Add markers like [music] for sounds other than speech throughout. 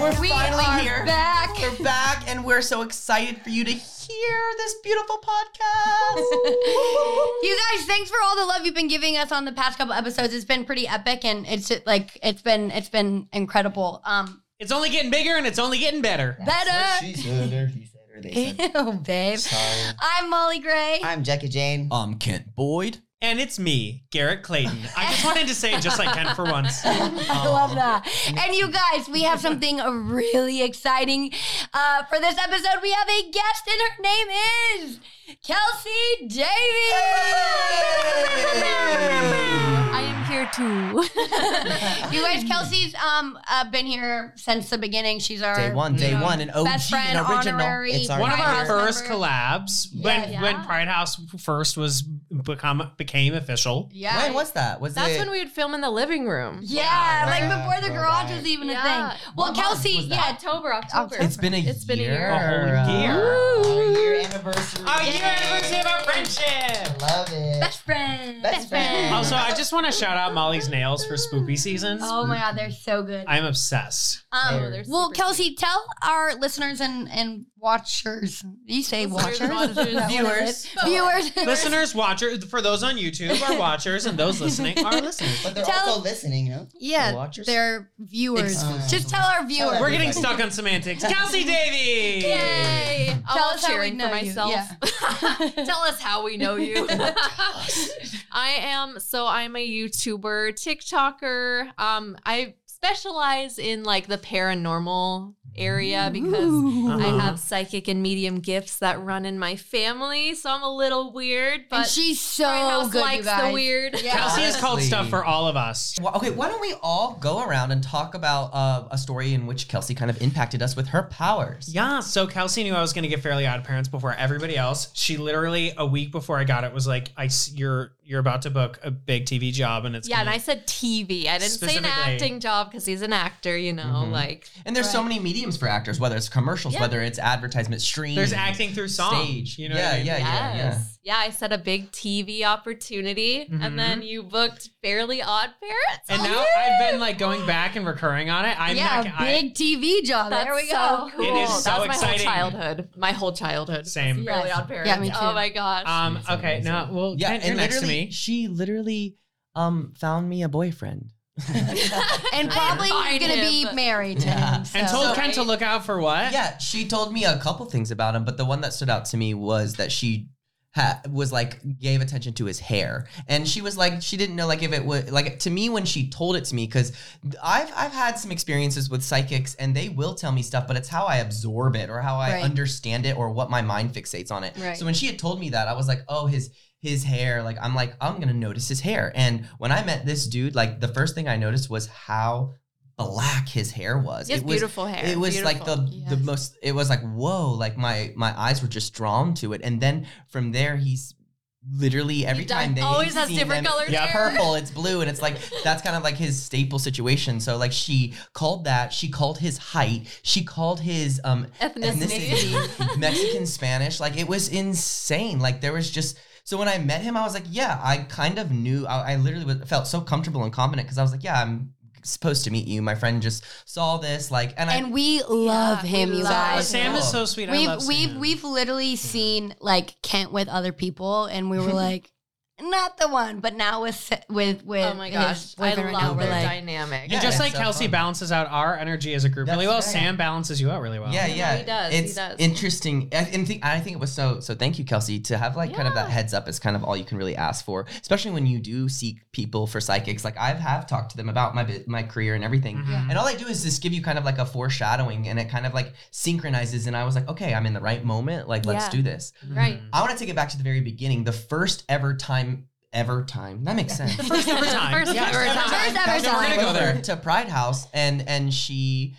We're We finally are here. back. We're back, and we're so excited for you to hear this beautiful podcast. [laughs] You guys, thanks for all the love you've been giving us on the past couple episodes. It's been pretty epic and it's like it's been it's been incredible. Um It's only getting bigger and it's only getting better. better. She said her, he said her, they said. [laughs] Ew, babe. Sorry. I'm Mollee Gray. I'm Jeka Jane. I'm Kent Boyd. And it's me, Garrett Clayton. I just wanted to say it just like Ken for once. [laughs] I love that. And you guys, we have something really exciting uh, for this episode. We have a guest, and her name is Kelsi Davies. I am here too. [laughs] you guys, Kelsi's um uh, been here since the beginning. She's our Day one, day know, one, an OG, best friend, an original. honorary. It's our One of Pride our House first member. collabs when Yeah. when Pride House first was become became official. Yeah. When was that? Was That's it? when we would film in the living room. Yeah, like Throwback, before the garage throwback. was even Yeah. a thing. Well, What month Kelsi, was that? yeah, October, October. It's been a It's been a year. year. A whole year. Our year anniversary. Our year anniversary of our friendship. Love it. best friend. Best friend. Also, I just want to shout out Mollee's nails for spoopy season. Oh my god, they're so good. I'm obsessed. Um, Oh, well, super Kelsi, tell our listeners and and watchers. You say Listeners, watchers, watchers, Is that what it viewers. viewers, [laughs] listeners, watchers, for those on YouTube are watchers, and those listening are listeners. But they're Tell- also listening, you know? Yeah, The watchers? they're viewers. Exclusive. Just tell our viewers. We're getting stuck on semantics. [laughs] Kelsi Davies. Yay! I'm Tell all us how we cheering know for you. myself. Yeah. [laughs] Tell us how we know you. I am so I'm a YouTuber, TikToker. Um, I specialize in like the paranormal area because Ooh. I Uh-huh. have psychic and medium gifts that run in my family, so I'm a little weird. But and she's so good, likes you guys. the weird. Yeah. Kelsi has called stuff for all of us. Well, okay, why don't we all go around and talk about uh, a story in which Kelsi kind of impacted us with her powers? Yeah, so Kelsi knew I was going to get Fairly Odd Parents before everybody else. She literally a week before I got it was like, "I you're you're about to book a big TV job, and it's Yeah, and I said TV. I didn't say an acting job because he's an actor, you know, Mhm. like And there's so many many mediums for actors, whether it's commercials, Yeah. whether it's advertisement, stream. there's acting through song. Stage. You know, Yeah, what I mean? yeah, yeah, yeah. Yeah, I said a big TV opportunity, Mhm. and then you booked Fairly Odd Parents. And Oh, now I've been like going back and recurring on it. I'm yeah, not, I- big TV job. That's there we so go. cool. It is so that was my whole childhood. My whole childhood. Same. Fairly Yes. Odd Parents. Yeah, me too. Oh my gosh. Um. Okay. amazing. No. Well. Yeah, Kent, you're and next to literally, me. she literally um found me a boyfriend. And probably find gonna be married to Yeah. him. So. And told So- Kent to look out for what? Yeah, she told me a couple things about him, but the one that stood out to me was that she ha- was like gave attention to his hair, and she was like she didn't know like if it would like to me when she told it to me because I've I've had some experiences with psychics and they will tell me stuff, but it's how I absorb it or how I Right. understand it or what my mind fixates on it. Right. So when she had told me that, I was like, oh his. His hair, like I'm like I'm gonna notice his hair, and when I met this dude, like the first thing I noticed was how black his hair was. He it was beautiful hair. it was like the Beautiful. the most it was like whoa like my my eyes were just drawn to it and then from there he's literally every does- time they always has different them- colored yeah hair. purple it's [laughs] blue and it's like that's kind of like his staple situation so like she called that she called his height she called his um ethnicity. ethnicity [laughs] mexican spanish like it was insane like there was just so when i met him i was like yeah i kind of knew i, I literally was, felt so comfortable and confident because i was like yeah i'm supposed to meet you my friend just saw this like and, and i we love we him, you love guys. Sam is so sweet. We've love we've Sam. we've literally seen like Kent with other people, and we were [laughs] like, not the one. But now with with with Oh my his gosh, I boyfriend right now, love their like, dynamic. Yeah, and just like so Kelsi fun. balances out our energy as a group really well, right. Sam balances you out really well. Yeah, no, yeah, he does, he It's does. interesting. I, and think, I think it was so. So thank you, Kelsi, to have like kind of that heads up is kind of all you can really ask for, especially when you do seek people for psychics. Like I have have talked to them about my bit- my career and everything, Mhm. and all I do is just give you kind of like a foreshadowing, and it kind of like synchronizes. And I was like, okay, I'm in the right moment. Like let's Yeah. do this. Right. I want to take it back to the very beginning. The first ever time. Ever time that makes sense. First ever [laughs] time. First Yeah, ever time. First ever Kelsi time. We're gonna go there. to Pride House, and and she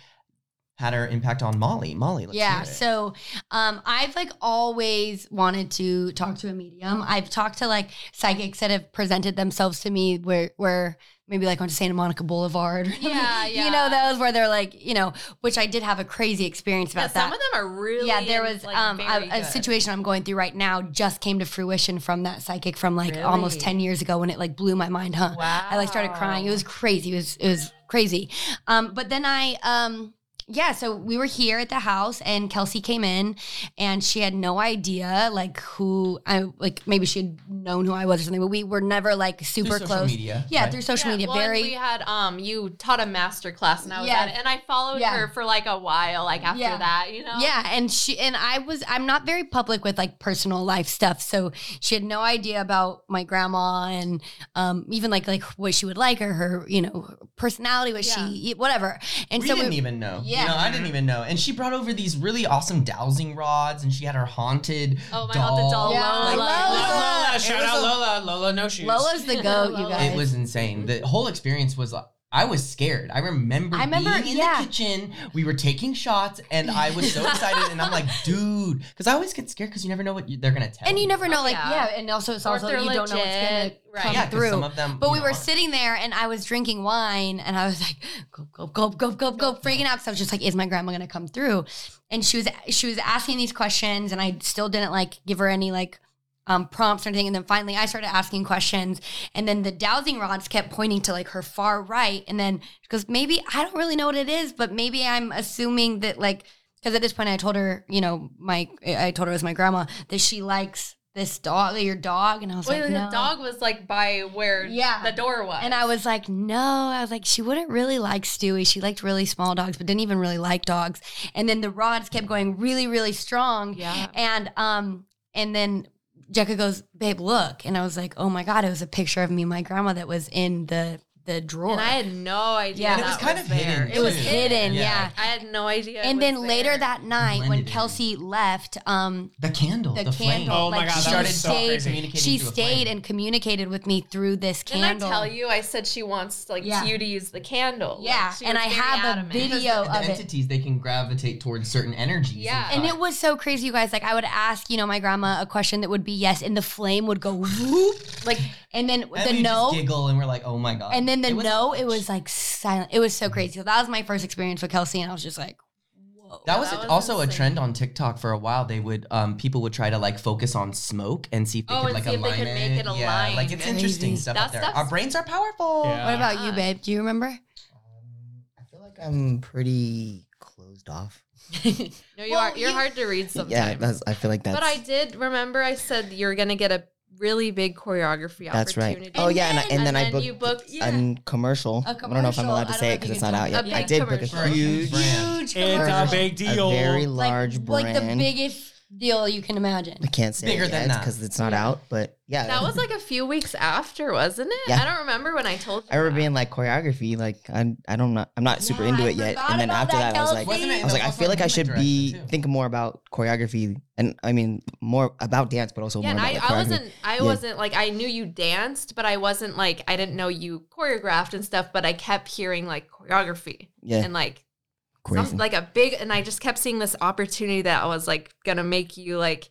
had her impact on Mollee. Mollee, let's yeah. hear it. So, um, I've like always wanted to talk to a medium. I've talked to like psychics that have presented themselves to me where where maybe like on Santa Monica Boulevard. or Yeah, [laughs] You know those where they're like, you know, which I did have a crazy experience about Yeah, about some that. of them are really yeah, there was like, um, a, a situation I'm going through right now just came to fruition from that psychic from like almost 10 years ago when it like blew my mind, huh? Wow. I like started crying. It was crazy. It was it was crazy. Um, but then I um yeah, so we were here at the house and Kelsi came in and she had no idea like who I like maybe she had known who I was or something, but we were never like Through super social close. media, yeah, right? through social Yeah, media. well, very we had um you taught a master class and I was Yeah. at it and I followed Yeah. her for like a while like after Yeah. that you know Yeah, and she and I was I'm not very public with like personal life stuff, so she had no idea about my grandma and um even like like what she would like or her you know personality, what she whatever. And so we so didn't we, even know. Yeah. You know, I didn't even know. And she brought over these really awesome dowsing rods, and she had her haunted Oh my doll. god, the doll Yeah, Lola. Lola. Lola, It shout out a- Lola. Lola, no shoes. Lola's the goat, you [laughs] guys. It was insane. The whole experience was. I was scared. I remember, I remember- being in yeah. the kitchen. We were taking shots, and I was so [laughs] excited. And I'm like, dude, because I always get scared because you never know what you, they're gonna tell. and you never know, like yeah. yeah, and also it's Or also they're you don't know what's gonna legit, right. come yeah, 'cause through. some of them. But we know, were aren't. sitting there and I was drinking wine and I was like, go go go go go gulp, freaking out. Cause I was just like, is my grandma gonna come through? And she was she was asking these questions and I still didn't like give her any like um, prompts or anything. And then finally I started asking questions. And then the dowsing rods kept pointing to like her far right. And then she goes, maybe I don't really know what it is, but maybe I'm assuming that like because at this point I told her, you know, my I told her it was my grandma that she likes this dog, your dog, and I was Wait, like, the dog was like by where Yeah. the door was. And I was like, no. I was like, she wouldn't really like Stewie. She liked really small dogs, but didn't even really like dogs. And then the rods kept going really, really strong. Yeah. And um, and then Jeka goes, babe, look. And I was like, oh my God, it was a picture of me and my grandma that was in the the drawer. And I had no idea. Yeah. And it was that kind of there. hidden, It was too. hidden, yeah. I had no idea. and then later there. that night when Blended in. Kelsi left, um, the candle, the the, flame. candle, Oh my like God, she that started was so stayed, crazy. communicating she stayed and communicated with me through this Didn't. I tell you? I said she wants like Yeah. you to use the candle. Yeah, Like, and I very have a video- Because the, of the it. entities they can gravitate towards certain energies. Yeah. And uh, it was so crazy, you guys. Like I would ask, you know, my grandma a question that would be yes, and the flame would go whoop, like, and then the no, giggle and we're like, oh my god. and then the It no, it was like silent. It was so crazy. So that was my first experience with Kelsi, and I was just like, whoa. That was, that was also a trend on TikTok for a while. They would um people would try to like focus on smoke and see if they Oh, could like see if they align could make it Yeah, like align. it's interesting stuff That out there. Our brains are powerful. Yeah. What about you, Yeah. babe? Do you remember? I feel like I'm pretty closed off. [laughs] No, you Well, are. You're you- hard to read sometimes. Yeah, that's, I feel like that's. but I did remember. I said you're gonna get a really big choreography That's right. Oh yeah, and, I, and then I booked you booked. a commercial. A I don't know if I'm allowed to say it because it's not out yet. A I big did book a huge, brand. Huge It's a commercial. big a very Like- large like brand. the biggest deal you can imagine. I can't say Bigger it than that. because it's not out, but yeah. That was like a few weeks after, wasn't it? Yeah. I don't remember when I told you. I remember that. being like choreography, like I, I don't know, I'm not super Yeah, into I it yet. And then after that, that, I was like, Wasn't? I was like, I feel like I should be too. think more about choreography, and I mean more about dance, but also Yeah, more and about I, like, I wasn't I Yeah. wasn't like I knew you danced, but I wasn't like I didn't know you choreographed and stuff, but I kept hearing like choreography Yeah, and like crazy. some, like a big and I just kept seeing this opportunity that I was like gonna make you like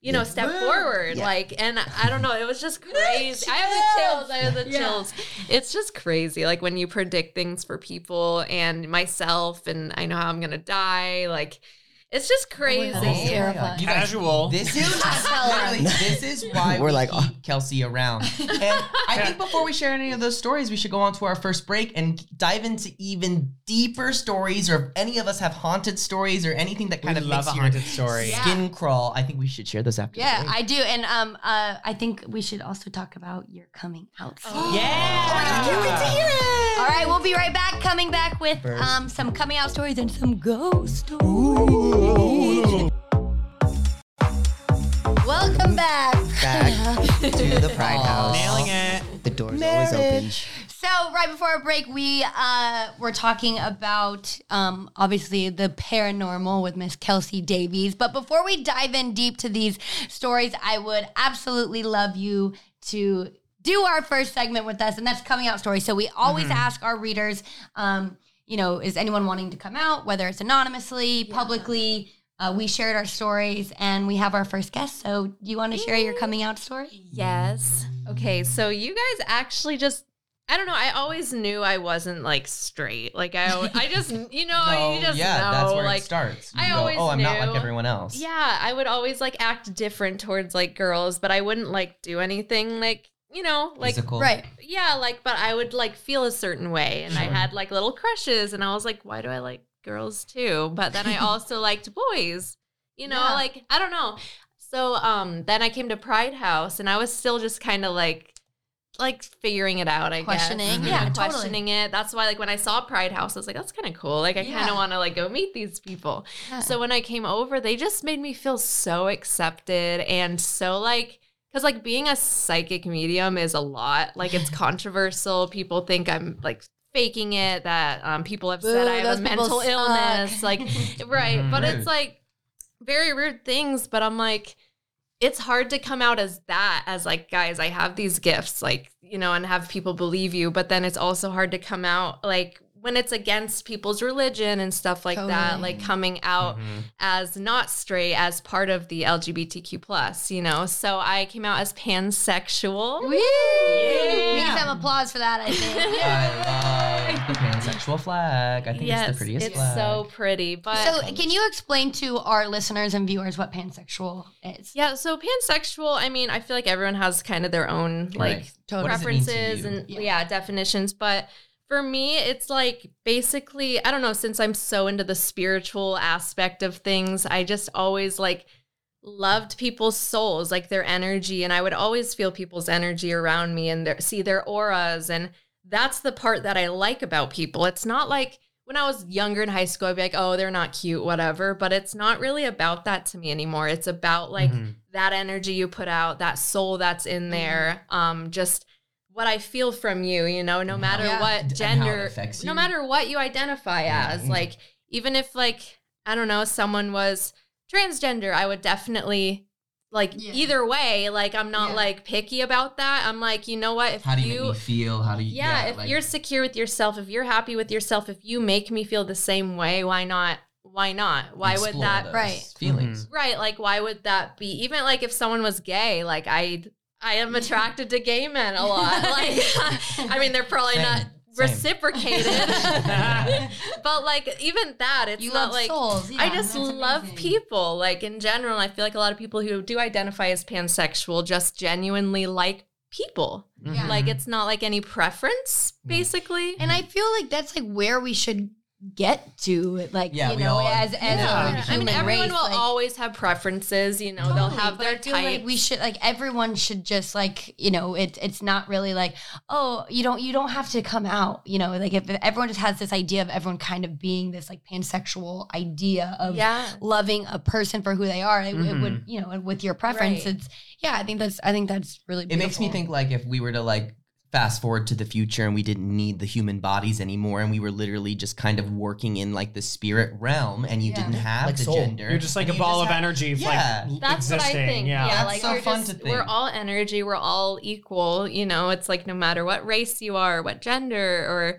you know Yeah. step forward Yeah. like and I don't know it was just [laughs] crazy. I have the chills. I have the Yeah. chills. It's just crazy like when you predict things for people and myself and I know how I'm gonna die like it's just crazy. God, that's terrifying. You guys, Casual. This is [laughs] [laughs] literally, this is why We're we like, keep Kelsi around. [laughs] And I think before we share any of those stories, we should go on to our first break and dive into even deeper stories, or if any of us have haunted stories or anything that We kind of love makes a your haunted story. Yeah. skin crawl. I think we should share those after. Yeah, the break. I do, and um, uh, I think we should also talk about your coming out. [gasps] Oh. story. Yeah. can't wait to hear it. All right, we'll be right back. Coming back with um some coming out stories and some ghost stories. Welcome back. Back [laughs] to the Pride House. Nailing it. The door's always open. So right before our break, we uh, were talking about um, obviously the paranormal with Miss Kelsi Davies. But before we dive in deep to these stories, I would absolutely love you to do our first segment with us, and that's coming out story. So we always ask our readers. Um, you know, is anyone wanting to come out, whether it's anonymously, publicly. Uh, we shared our stories and we have our first guest. So, do you want to share your coming out story? Yes. Okay, so you guys actually just I don't know, I always knew I wasn't like straight. Like I I just [laughs] you know, No, you just yeah, know that's where like it starts. You I go, always oh, I'm not like everyone else. Yeah, I would always like act different towards like girls, but I wouldn't like do anything like, you know, like Physical. Right. yeah, like but I would like feel a certain way and I had like little crushes and I was like, why do I like girls too? But then I [laughs] also liked boys. You know, Yeah. like I don't know. So um then I came to Pride House and I was still just kind of like like figuring it out, I Questioning. guess. Yeah, Mhm. totally. questioning it. That's why like when I saw Pride House, I was like, that's kind of cool. Like I kind of want to like go meet these people. So when I came over, they just made me feel so accepted and so like because like being a psychic medium is a lot. Like it's [laughs] controversial. People think I'm like faking it. That um, people have said I have a mental suck. illness. Like [laughs] right, but Rude. it's like very weird things. But I'm like. It's hard to come out as that, as like, guys, I have these gifts, like, you know, and have people believe you. But then it's also hard to come out, like, when it's against people's religion and stuff like that, like coming out Mhm. as not straight as part of the LGBTQ plus, you know. So I came out as pansexual. Woo! We need some applause for that, I think. [laughs] I love the pansexual flag. I think it's the prettiest it's flag. so pretty. But So, can you explain to our listeners and viewers what pansexual is? yeah, so pansexual, I mean, I feel like everyone has kind of their own like Right. Totally. What does it mean to preferences and Yeah. yeah. definitions but for me it's like basically i don't know since i'm so into the spiritual aspect of things i just always like loved people's souls like their energy and i would always feel people's energy around me and their, see their auras and that's the part that i like about people it's not like when i was younger in high school i'd be like oh they're not cute whatever but it's not really about that to me anymore it's about like Mhm. that energy you put out, that soul that's Mm-hmm. in there, um, just what I feel from you, you know, no matter Yeah. what And how it gender, no matter what you identify Yeah. as, like even if like I don't know, someone was transgender, I would definitely like Yeah. either way, like I'm not Yeah. like picky about that. I'm like, you know what, if How do you, you make me feel? How do you? yeah, if like- you're secure with yourself, if you're happy with yourself, if you make me feel the same way, why not? Why not? Why would that Right. feelings? Mm-hmm. Right, like why would that be? Even like if someone was gay, like I I am attracted to gay men a lot. [laughs] Like I mean they're probably Same, not reciprocated. [laughs] but like even that it's You not love like souls. I just love amazing. people. Like in general, I feel like a lot of people who do identify as pansexual just genuinely like people. Yeah. Like it's not like any preference, basically. And I feel like that's like where we should get to, like Yeah, you we know, all- as as Yeah. a I human mean, everyone race, will like, always have preferences. You know, they'll have their I feel like type. we should like everyone should just like you know it it's not really like oh you don't you don't have to come out you know like if everyone just has this idea of everyone kind of being this like pansexual idea of yeah. loving a person for who they are it, it would mm-hmm. you know with your preference Right. it's yeah I think that's I think that's really It makes me think like if we were to like fast forward to the future and we didn't need the human bodies anymore and we were literally just kind of working in like the spirit realm and you Yeah. didn't have Like the soul. gender. You're just like and a ball of have- energy, Yeah. like That's existing. what I think. Yeah. Yeah, That's like so we're fun just to we're all energy. We're all equal. You know, it's like no matter what race you are, what gender, or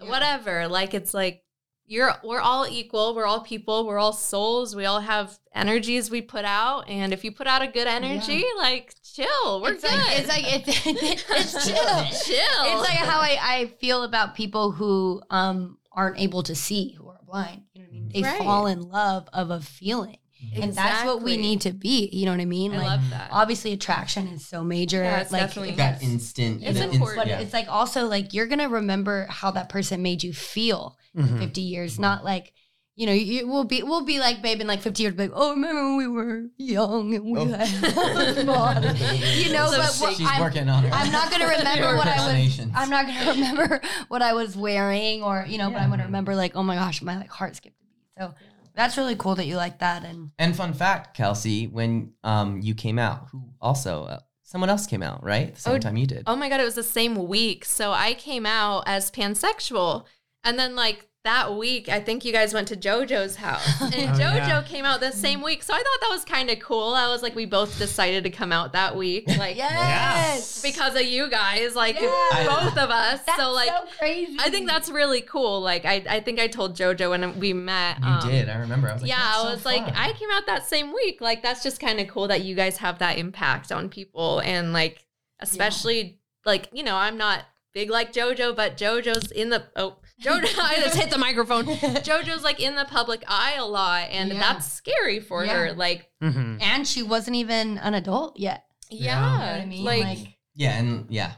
Yeah. whatever. Like it's like you're we're all equal. We're all people. We're all souls. We all have energies we put out. And if you put out a good energy, like chill. We're it's good. like it's like it's, [laughs] it's [laughs] chill chill. it's like how I, I feel about people who um aren't able to see who are blind you know what I mean they Right. fall in love of a feeling and that's what we need to be you know what I mean I like love that. obviously attraction is so major Yeah, it's like definitely that instant. It's important. instant- but yeah. it's like also like you're gonna remember how that person made you feel Mm-hmm. in 50 years not like you know, you will be we'll be like babe in like 50 years, like, oh, remember when we were young and we Oh. had bodies?" you know, So but she- what, She's I'm, working on it. I'm not gonna [laughs] remember what I was. I'm not gonna remember what I was wearing, or you know, but I'm gonna remember like, oh my gosh, my like heart skipped a beat. So that's really cool that you like that, and And fun fact, Kelsi, when um you came out, who also uh, someone else came out, right? The same Oh, time you did. Oh my god, it was the same week. So I came out as pansexual. And then like that week, I think you guys went to JoJo's house, [laughs] and Oh, JoJo yeah. came out the same week. So I thought that was kind of cool. I was like, we both decided to come out that week, [laughs] like Yes. because of you guys, like Yeah. both of us. That's so like, crazy. I think that's really cool. Like I, I think I told JoJo when we met. You um, did. I remember. I was like, yeah, "That's I so was like, fun." I came out that same week. Like, that's just kind of cool that you guys have that impact on people. And, like, especially, like, you know, I'm not big like JoJo, but JoJo's in the, oh, JoJo, [laughs] I just hit the microphone. [laughs] JoJo's, like, in the public eye a lot. And Yeah. that's scary for Yeah. her. Like, Mhm. and she wasn't even an adult yet. yeah. Yeah. You know what I mean? Like, yeah, and yeah,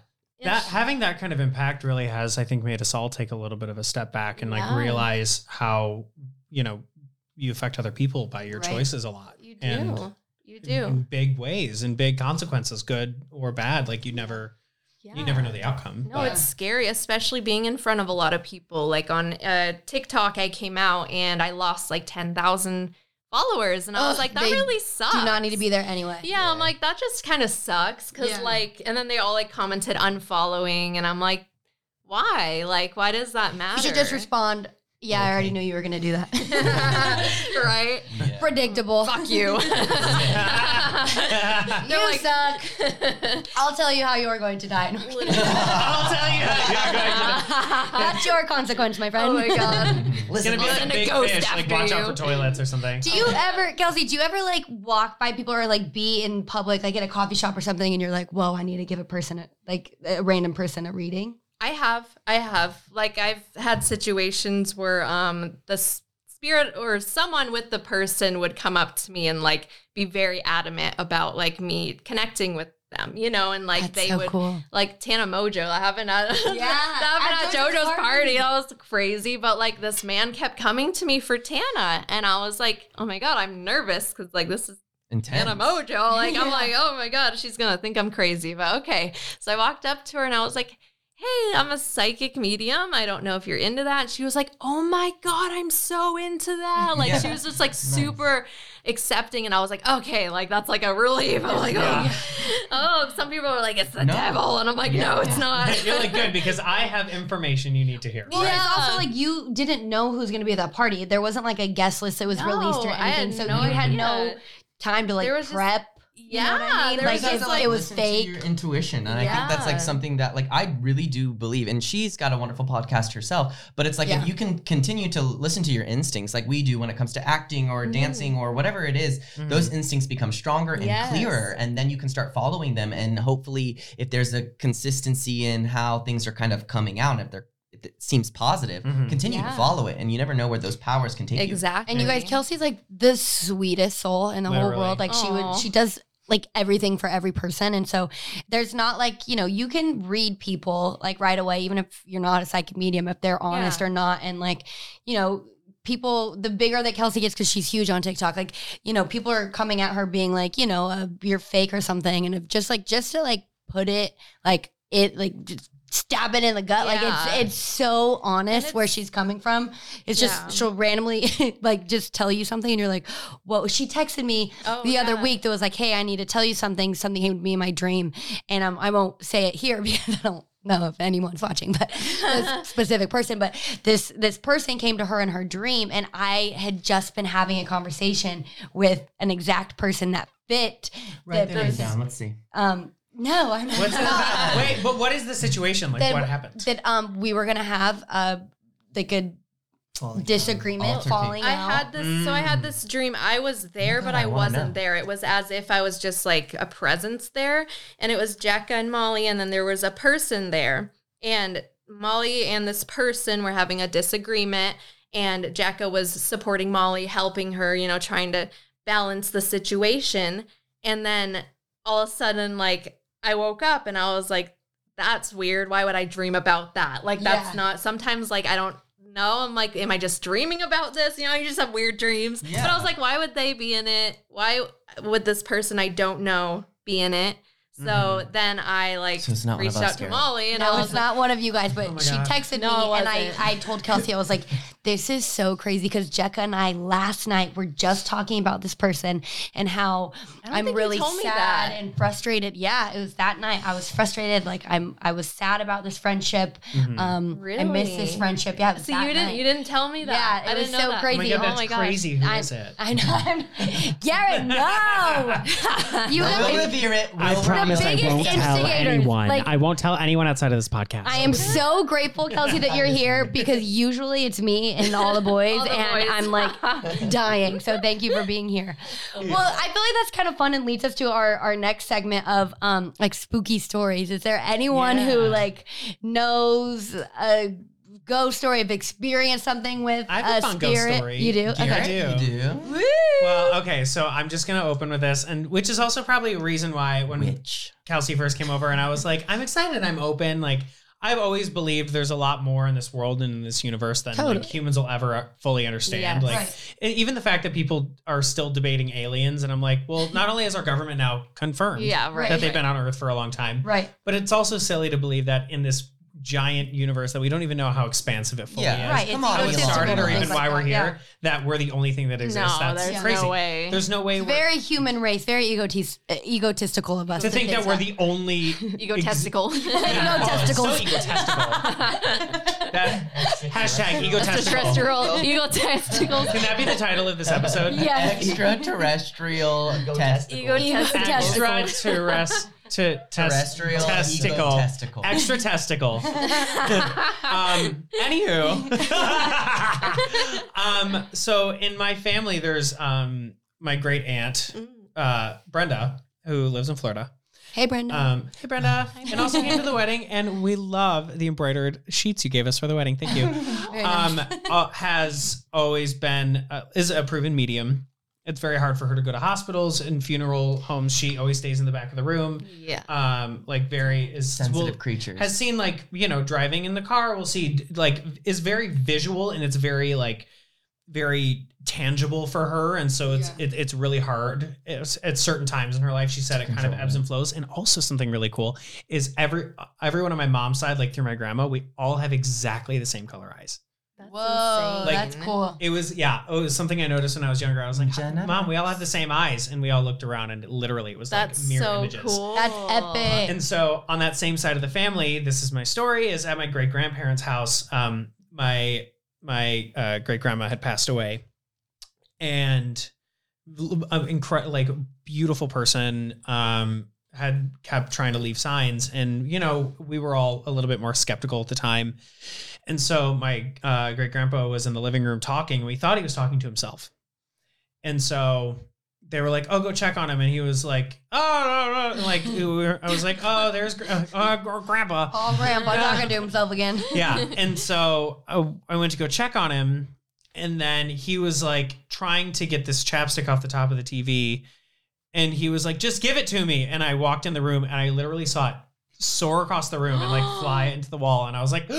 that having that kind of impact really has, I think, made us all take a little bit of a step back and like realize how you know you affect other people by your Right. choices a lot. you do. And you in- do. in big ways and big consequences, good or bad. Like you never, you never know the outcome. No, but- it's scary, especially being in front of a lot of people. Like on uh, TikTok, I came out and I lost like 10,000 followers. And I was like, that they really sucks. You do not need to be there anyway. Yeah, I'm like, that just kind of sucks. Cause Yeah. like, and then they all like commented unfollowing. And I'm like, why? Like, why does that matter? You should just respond. Yeah, I already knew you were gonna do that. [laughs] right? yeah. Predictable. Fuck you. [laughs] [laughs] You suck. I'll tell you how you are going to die. No, I'm kidding. I'll tell you. Yeah, go ahead. That's your consequence, my friend. oh my God. It's gonna be like a big Ghost fish. Like after watch out for toilets or something. Do you ever, Kelsi? Do you ever like walk by people or like be in public, like at a coffee shop or something, and you're like, "Whoa, I need to give a person, a, like a random person, a reading." I have. I have. Like I've had situations where um the spirit or someone with the person would come up to me and like be very adamant about like me connecting with them, you know, and like That's they so would cool. like Tana Mongeau that happened [laughs] at Yeah, that happened at at JoJo's JoJo's party. party. That was crazy. But like this man kept coming to me for Tana, and I was like, oh my god, I'm nervous because like this is intense. Tana Mongeau. Like I'm [laughs] like, oh my god, she's gonna think I'm crazy. But okay. So I walked up to her and I was like, hey, I'm a psychic medium. I don't know if you're into that. She was like, oh my god, I'm so into that. Like Yeah. she was just like super accepting, and I was like, okay, like that's like a relief. I'm like, Yeah. oh, oh. Some people are like, it's the No. devil, and I'm like, Yeah. no, it's not. [laughs] You're like good because I have information you need to hear. Well, it's Yeah. also like you didn't know who's going to be at that party. There wasn't like a guest list that was released or No, I had anything, so no you had idea. no time to like There was just- Yeah, know what I mean? Like, was just like- like it was listen to fake. your intuition, and I think that's like something that like I really do believe. And she's got a wonderful podcast herself, but it's like Yeah. if you can continue to listen to your instincts, like we do when it comes to acting or Mhm. dancing or whatever it is, Mhm. those instincts become stronger and Yes. clearer, and then you can start following them. And hopefully, if there's a consistency in how things are kind of coming out, if they're if it seems positive, Mhm. continue to follow it, and you never know where those powers can take you. Exactly. And you guys, Kelsi's like the sweetest soul in the whole world. Like she would, she does like everything for every person. And so there's not like, you know, you can read people like right away, even if you're not a psychic medium, if they're honest Yeah. or not. And like, you know, people, the bigger that Kelsi gets, because she's huge on TikTok, like, you know, people are coming at her being like, you know, uh, you're fake or something. And if just like, just to like put it like, it like just stab it in the gut. Like it's it's so honest And where she's coming from. It's Yeah. just she'll randomly [laughs] like just tell you something and you're like, whoa. She texted me Oh, the other week that was like, hey, I need to tell you something. Something came to me in my dream. And um, I won't say it here [laughs] because I don't know if anyone's watching, but this [laughs] specific person. But this this person came to her in her dream, and I had just been having a conversation with an exact person that fit. Right the there, person- down. Let's see. Um, no, I'm What's not. the, [laughs] wait, but what is the situation? Like, That- what happened? that um we were gonna have a like a Falling disagreement Altercation. falling I out. had this, so I had this dream. I was there, Oh, but I I wasn't know. there. It was as if I was just like a presence there, and it was Jeka and Mollee, and then there was a person there, and Mollee and this person were having a disagreement, and Jeka was supporting Mollee, helping her, you know, trying to balance the situation, and then all of a sudden, like I woke up and I was like, "That's weird. Why would I dream about that? Like that's Yeah. not." Sometimes, like I don't know. I'm like, am I just dreaming about this? You know, you just have weird dreams. But I was like, why would they be in it? Why would this person I don't know be in it? So mm-hmm. then I like So not reached out to Mollee and no, I was it's like, not one of you guys, but Oh she God. texted No, me and I. I told Kelsi, I was like, this is so crazy because Jeka and I last night were just talking about this person and how I don't I'm really sad and frustrated. Yeah, it was that night. I was frustrated. Like I'm, I was sad about this friendship. Mhm. Um, I miss this friendship. Yeah, it So you didn't night. you didn't tell me that. Yeah, it I was didn't know so that. crazy. Oh my god, Oh my gosh. crazy. Who I- is it? [laughs] I know. I'm, Garrett, no. [laughs] you We'll have revere it. I We'll promise I biggest won't tell anyone. like- I won't tell anyone outside of this podcast. I am so grateful, Kelsi, that you're here because usually it's me and all the [laughs] boys, All the and boys. I'm like [laughs] dying. So thank you for being here. Well, I feel like that's kind of fun and leads us to our, our next segment of um like spooky stories. Is there anyone who like knows a ghost story of experienced something with I have a a fun ghost story. You do? Garrett, Okay. I do. You do. Woo! Well, okay, so I'm just gonna open with this, and which is also probably a reason why when Which? Kelsi first came over, and I was like, I'm excited, I'm open. Like, I've always believed there's a lot more in this world and in this universe than Totally. like humans will ever fully understand. Yes. Like, Right. even the fact that people are still debating aliens, and I'm like, well, not only has our government now confirmed Yeah, right. that they've been on Earth for a long time, Right. but it's also silly to believe that in this giant universe that we don't even know how expansive it fully Yeah. is. Right. Come it's on, How it started, or even why we're that, here, that we're the only thing that exists. No, That's there's crazy. no way. There's no way we're, very human race, very egotis- uh, egotistical of us to think that we're the only [laughs] Egotistical. Egotistical. [laughs] [laughs] It's so egotistical. that hashtag egotistical. Extraterrestrial. Egotistical. Can that be the title of this episode? Yes. Extraterrestrial testicle. Egotistical. Extraterrestrial to Terrestrial testicle. testicle. Extra testicle. [laughs] um, anywho, [laughs] um, so in my family, there's um, my great aunt, uh, Brenda, who lives in Florida. Hey, Brenda. Um, hey, Brenda, and also came to the wedding, and we love the embroidered sheets you gave us for the wedding. Thank you. [laughs] Um, uh, has always been uh, is a proven medium. It's very hard for her to go to hospitals and funeral homes. She always stays in the back of the room. Yeah. Um, like very is Sensitive will- creatures. has seen like you know driving in the car we'll see like is very visual and it's very like very tangible for her and so it's it, it's really hard it's, at certain times in her life she said it kind of ebbs and flows and also something really cool is every everyone on my mom's side like through my grandma we all have exactly the same color eyes That's Whoa, insane. that's cool. it was yeah it was something i noticed when i was younger i was like Jenna. mom we all have the same eyes and we all looked around and literally it was That's like mirror so images cool. That's epic. and so on that same side of the family, this is my story. Is at my great grandparents' house. Um, my my uh, great grandma had passed away, and an incredible, like beautiful person. Um, had kept trying to leave signs, and you know we were all a little bit more skeptical at the time. And so my uh, great grandpa was in the living room talking. We thought he was talking to himself, and so they were like, "Oh, go check on him," and he was like, "Oh, no, no," and like we were- I was like, "Oh, there's uh, uh, grandpa." Oh, Grandpa talking to [laughs] himself again. Yeah, and so I, I went to go check on him, and then he was like trying to get this chapstick off the top of the TV, and he was like, "Just give it to me," and I walked in the room, and I literally saw it soar across the room and like [gasps] fly into the wall, and I was like. [gasps]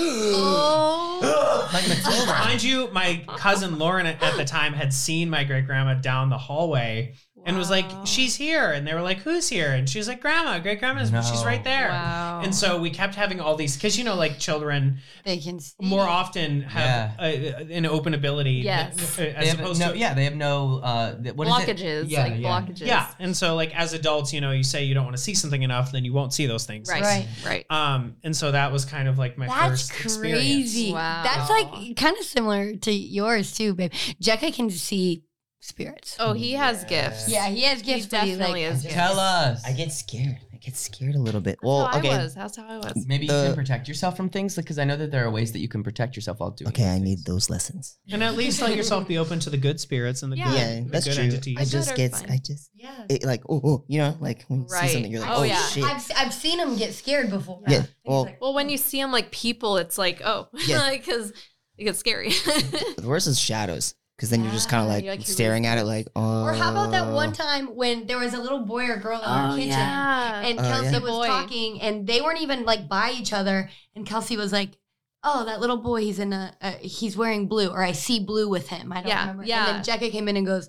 Oh. like Matilda. Mind you, my cousin Lauren at at the time had seen my great grandma down the hallway and was like, Wow. "She's here," and they were like, "Who's here?" And she was like, "Grandma, great grandma's. No. She's right there." Wow. And so we kept having all these because you know, like children They can see. more often have a, an open ability, Yes. uh, They as have opposed no, to yeah, they have no uh, th- what is it? blockages, Yeah, like yeah. blockages. yeah. And so, like as adults, you know, you say you don't want to see something enough, then you won't see those things. Right. Right. Right. Um, and so that was kind of like my That's first experience. crazy. Wow. That's like kind of similar to yours too, babe. Jeka can see spirits. Oh, he has gifts. Yeah, he has gifts. but he's definitely like, has gifts. Tell us. I get scared. I get scared a little bit. That's well, how okay. I was. That's how I was. Maybe you can protect yourself from things because I know that there are ways that you can protect yourself while doing. It. Okay, these I need those lessons. And at least let yourself be open to the good spirits and the Yeah. good, Yeah, the that's good true. entities. I The just are get, fine. I just, yeah. it, like, oh, oh, you know, like when you Right. see something, you're like, Oh, oh, yeah. shit. I've I've seen him get scared before. yeah. He's Well, like, Well, when you see them like people, it's like, oh, [laughs] Yeah. because it gets scary. [laughs] the worst is shadows, because then you're just kind of like, you're like, you're staring at it, like, oh. Or how about that one time when there was a little boy or girl in our oh kitchen yeah. and Oh, Kelsi yeah. was Boy. talking and they weren't even like by each other and Kelsi was like, "Oh, that little boy, he's in a uh, he's wearing blue or I see blue with him." I don't Yeah, remember. yeah. And then Jeka came in and goes,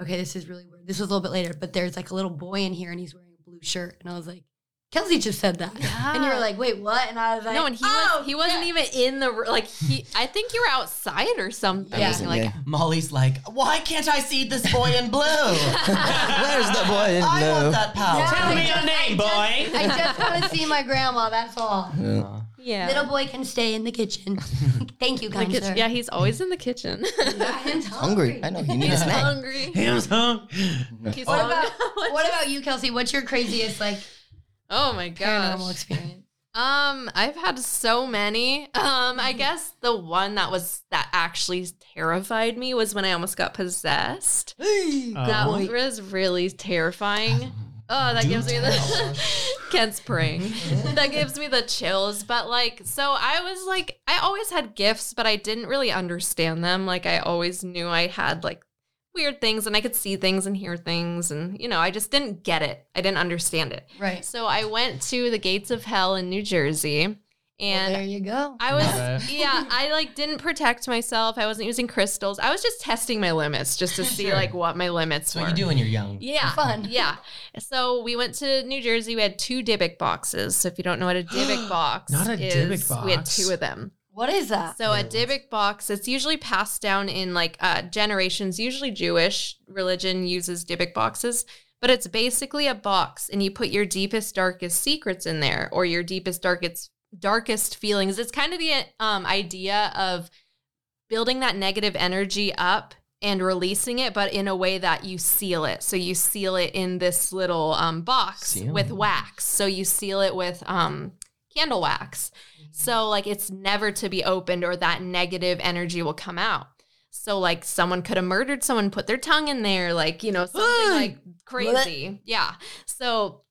"Okay, this is really weird. This was a little bit later, but there's like a little boy in here and he's wearing a blue shirt." And I was like, Kelsi just said that. And you were like, wait, what? And I was like, no, and he "Oh, was he wasn't yeah." even in the like he. I think you were outside or something. Yeah. Like Yeah. Mollee's like, why can't I see this boy in blue? [laughs] Where's the boy in I blue? want that power. Yeah. Tell I me your just- name, boy. I just want to [laughs] see my grandma. That's all. Yeah. yeah, Little boy can stay in the kitchen. [laughs] Thank you, The kind kitchen- sir. yeah, he's always in the kitchen. I'm Hungry. I know. You need a He's snack. hungry. Him's hung. He's What hungry. about what about you, Kelsi? What's your craziest like Oh my paranormal experience? Um, I've had so many. Um, I guess the one that was that actually terrified me was when I almost got possessed. [gasps] that Oh. was really terrifying. [laughs] Oh, that gives me the [laughs] Kent's praying. [laughs] that gives me the chills. But like, so I was like, I always had gifts, but I didn't really understand them. Like, I always knew I had like weird things and I could see things and hear things. And, you know, I just didn't get it. I didn't understand it. Right. So I went to the gates of hell in New Jersey. And well, there you go. I was, Love it. yeah, I like didn't protect myself. I wasn't using crystals. I was just testing my limits just to see Sure. like what my limits That's were. what you do when you're young. Yeah. Fun. [laughs] Yeah. So we went to New Jersey. We had two Dybbuk boxes. So if you don't know what a Dybbuk [gasps] box Not a is, Dybbuk we had two of them. What is that? So a Dybbuk box, it's usually passed down in like uh, generations. Usually Jewish religion uses Dybbuk boxes, but it's basically a box, and you put your deepest, darkest secrets in there, or your deepest, darkest, darkest feelings. It's kind of the um, idea of building that negative energy up and releasing it, but in a way that you seal it. So you seal it in this little um, box Seal. with wax. So you seal it with um, candle wax. So like it's never to be opened or that negative energy will come out. So like someone could have murdered someone, put their tongue in there, like, you know, something like crazy. Yeah. So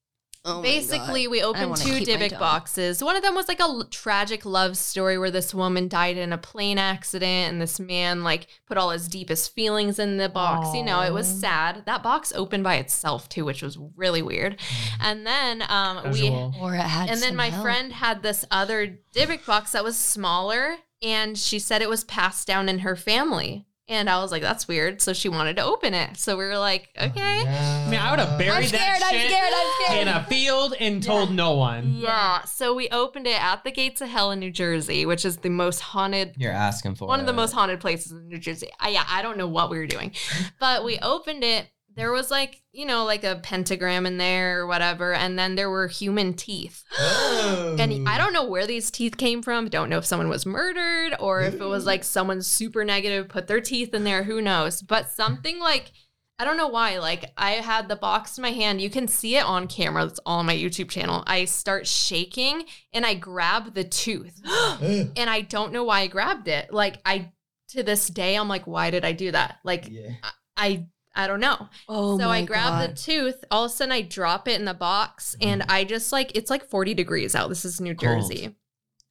Oh basically we opened two keep Dybbuk boxes. One of them was like a l- tragic love story where this woman died in a plane accident and this man like put all his deepest feelings in the box. You know, it was sad. That box opened by itself too, which was really weird. And then um we Or it had and then my help. friend had this other Dybbuk box that was smaller, and she said it was passed down in her family. And I was like, that's weird. So she wanted to open it. So we were like, oh, okay. I mean, I would have buried I'm scared. that I'm shit scared. I'm scared. in a field and told no one. Yeah. So we opened it at the gates of hell in New Jersey, which is the most haunted You're asking for one of the most haunted places in New Jersey. I, yeah, I don't know what we were doing, [laughs] but we opened it. There was like, you know, like a pentagram in there or whatever. And then there were human teeth. [gasps] And I don't know where these teeth came from. Don't know if someone was murdered or if it was like someone super negative put their teeth in there. Who knows? But something like, I don't know why. Like, I had the box in my hand. You can see it on camera. It's all on my YouTube channel. I start shaking and I grab the tooth. [gasps] [gasps] and I don't know why I grabbed it. Like, I, to this day, I'm like, why did I do that? Like, Yeah. I, I don't know Oh so I grab God. the tooth. All of a sudden, I drop it in the box, mm-hmm. and I just like it's like 40 degrees out. This is New Cold. Jersey.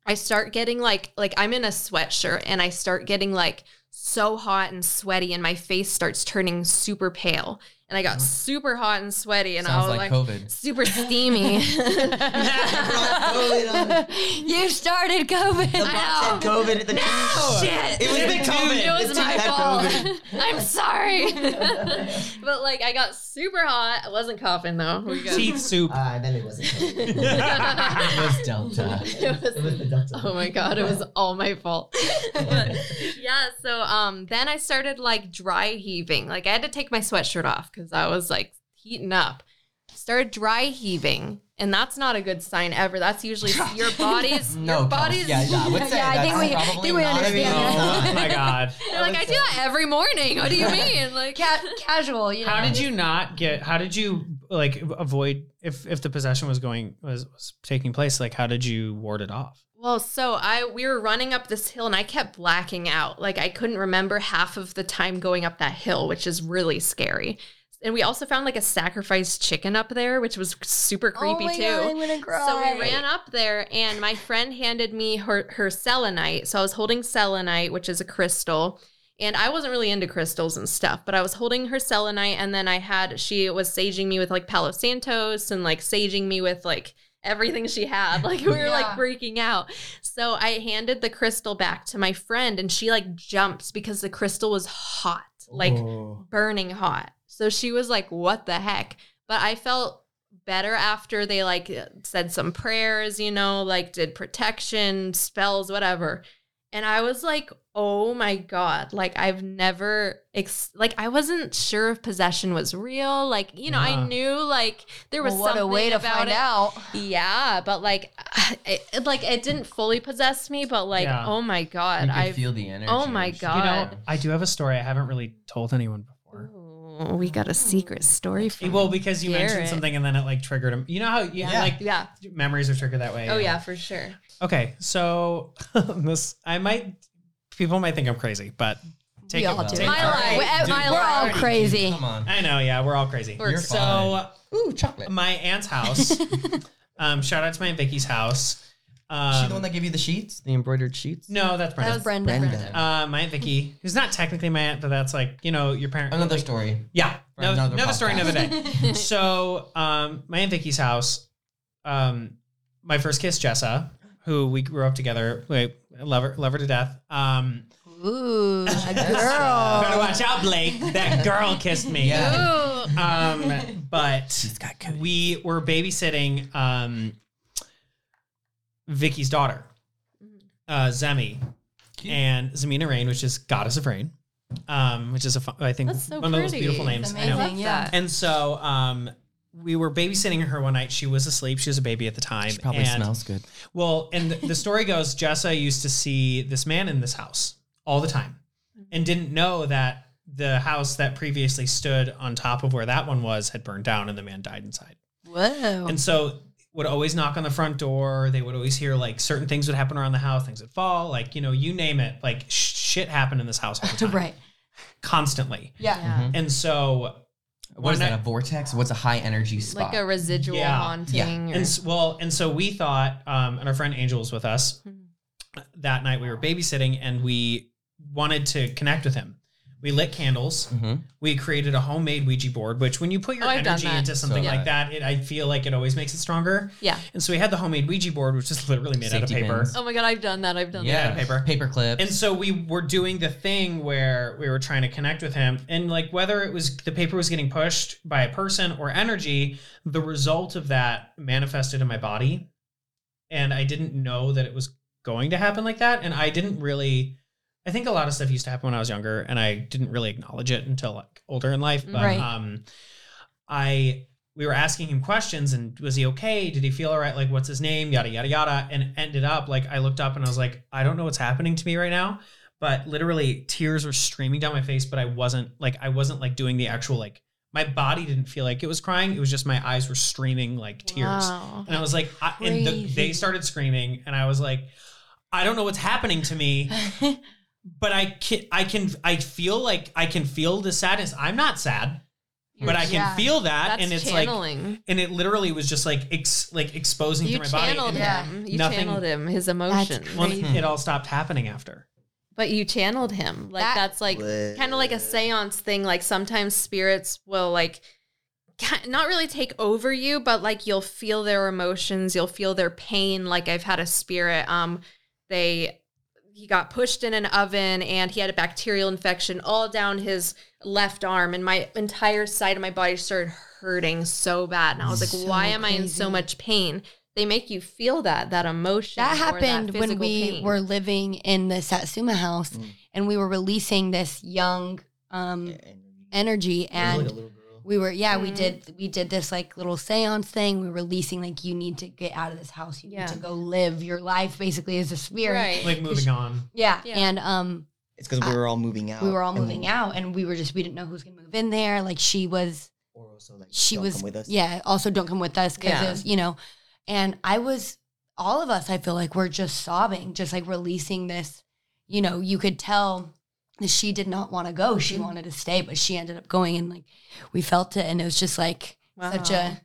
I start getting like like I'm in a sweatshirt, and I start getting like so hot and sweaty, and my face starts turning super pale, and I got super hot and sweaty, and Sounds I was like, like, COVID. super [laughs] steamy. [laughs] you started COVID. The box had COVID. At the tooth. Shit. It was the COVID. It was The my fault. COVID. [laughs] I'm sorry. but like I got super hot. I wasn't coughing though. We good. Teeth soup. Ah, then it wasn't COVID. it was Delta. It was- It was the Delta. Oh my god, it was all my fault. But, yeah, so um then I started like dry heaving. Like I had to take my sweatshirt off cuz I was like heating up. Started dry heaving, and that's not a good sign ever. That's usually your body's No, your body's yeah, yeah, I would say [laughs] Yeah, I think that's we- probably think we not understand even- that. [laughs] Oh my god. [laughs] They're like I do that every morning. What do you mean? Like Ca- casual, you know. How did you not get? How did you like avoid if if the possession was going was, was taking place? Like how did you ward it off? Well, so I we were running up this hill and I kept blacking out. Like I couldn't remember half of the time going up that hill, which is really scary. And we also found like a sacrificed chicken up there, which was super oh creepy oh my too. God, I'm gonna cry. So we ran up there, and my friend handed me her her selenite. So I was holding selenite, which is a crystal, and I wasn't really into crystals and stuff, but I was holding her selenite, and then I had she was saging me with like Palo Santos and like saging me with like everything she had. [laughs] Like we were Yeah. like freaking out. So I handed the crystal back to my friend, and she like jumps because the crystal was hot, like Oh. burning hot. So she was like, "What the heck?" But I felt better after they like said some prayers, you know, like did protection, spells, whatever. And I was like, "Oh my god, like I've never ex- like I wasn't sure if possession was real. Like, you know, Yeah. I knew like there was Well, what a way to about find it. out. Yeah, but like [sighs] it, it- like it didn't fully possess me, but like Yeah. oh my god, I feel the energy. oh my God. You know, I do have a story I haven't really told anyone before. Ooh, we got a secret story from Well, because you mentioned Garrett. something and then it like triggered him. You know how you Yeah. like Yeah. memories are triggered that way. Oh yeah, for sure. Okay, so [laughs] this I might people might think I'm crazy, but take We it. all do. take- My all life. right. We- We're, my we're all crazy. Come on. I know, yeah, we're all crazy. We're You're so fine. Ooh, chocolate. my aunt's house. [laughs] um, shout out to my aunt Vicky's house. Um, she the one that gave you the sheets, the embroidered sheets? no, that's Brenda. That was Brenda. Brenda. uh, my aunt Vicky, who's not technically my aunt, but that's like you know your parent. Another like- story. Yeah, no, another another story, another day. [laughs] so, um, my aunt Vicky's house, um, my first kiss, Jessa, who we grew up together. Wait, love her, love her to death. Um, Ooh, a girl. better girl. watch out, Blake. That girl kissed me. Yeah. Ooh. Um, but got we were babysitting um, Vicky's daughter, uh, Zemi, Cute. and Zamina Rain, which is goddess of rain, um, which is a fun, I think That's so one of those pretty. beautiful It's names. I know. Love yeah. And so um, we were babysitting her one night. She was asleep. She was a baby at the time. She probably and, smells good. Well, and the, the story goes, [laughs] Jessa used to see this man in this house all the time, and didn't know that the house that previously stood on top of where that one was had burned down, and the man died inside. Whoa. And so would always knock on the front door. They would always hear like certain things would happen around the house, things would fall, like you know, you name it. Like sh- shit happened in this house all the [laughs] time, right. Constantly. Yeah. Mhm. And so What is that? A vortex? What's a high energy spot? Like a residual Yeah. haunting. Or, And s- well, and so we thought, um, and our friend Angel was with us Mhm. that night. We were babysitting, and we wanted to connect with him. We lit candles. Mhm. We created a homemade Ouija board, which when you put your Oh, energy into something So like good. that, it, I feel like it always makes it stronger. yeah. And so we had the homemade Ouija board, which is literally made out of paper. pins. Oh my god, I've done that. I've done Yeah, Yeah, paper. paper clips. And so we were doing the thing where we were trying to connect with him. And like whether it was the paper was getting pushed by a person or energy, the result of that manifested in my body. And I didn't know that it was going to happen like that. And I didn't really I think a lot of stuff used to happen when I was younger and I didn't really acknowledge it until like older in life. But Right. um I we were asking him questions and was he okay? Did he feel all right? Like what's his name? Yada yada yada. And ended up like I looked up and I was like, I don't know what's happening to me right now. But literally tears were streaming down my face, but I wasn't like I wasn't like doing the actual like my body didn't feel like it was crying. It was just my eyes were streaming like tears. Wow. And I was like, I, and the, they started screaming, and I was like, I don't know what's happening to me, [laughs] but I can, I can, I feel like I can feel the sadness. I'm not sad, but I can Yeah. feel that, That's and it's like, and it literally was just like, ex, like exposing you through my body. channeled and Yeah. him. You nothing- channeled him, his emotion. Well, it all stopped happening after. But you channeled him. Like That- that's like kind of like a seance thing. Like sometimes spirits will like not really take over you, but like you'll feel their emotions, you'll feel their pain. Like I've had a spirit, um, they he got pushed in an oven and he had a bacterial infection all down his left arm, and my entire side of my body started hurting so bad. And I was like, So why am I in so much pain? They make you feel that that emotion. That or happened when we pain. were living in the Satsuma house Mm. and we were releasing this young um, energy and like a little girl. we were yeah we Mhm. did we did this like little seance thing we were releasing like you need to get out of this house you Yeah. need to go live your life basically as a spirit right. Like moving on. yeah. Yeah. and um It's because we were all moving out. we were all and moving out and we were just we didn't know who's gonna move in there like she was Or also like she don't was come with us. yeah also don't come with us because Yeah. you know and i was all of us i feel like we're just sobbing just like releasing this you know you could tell that she did not want to go she Mhm. wanted to stay but she ended up going and like we felt it and it was just like such a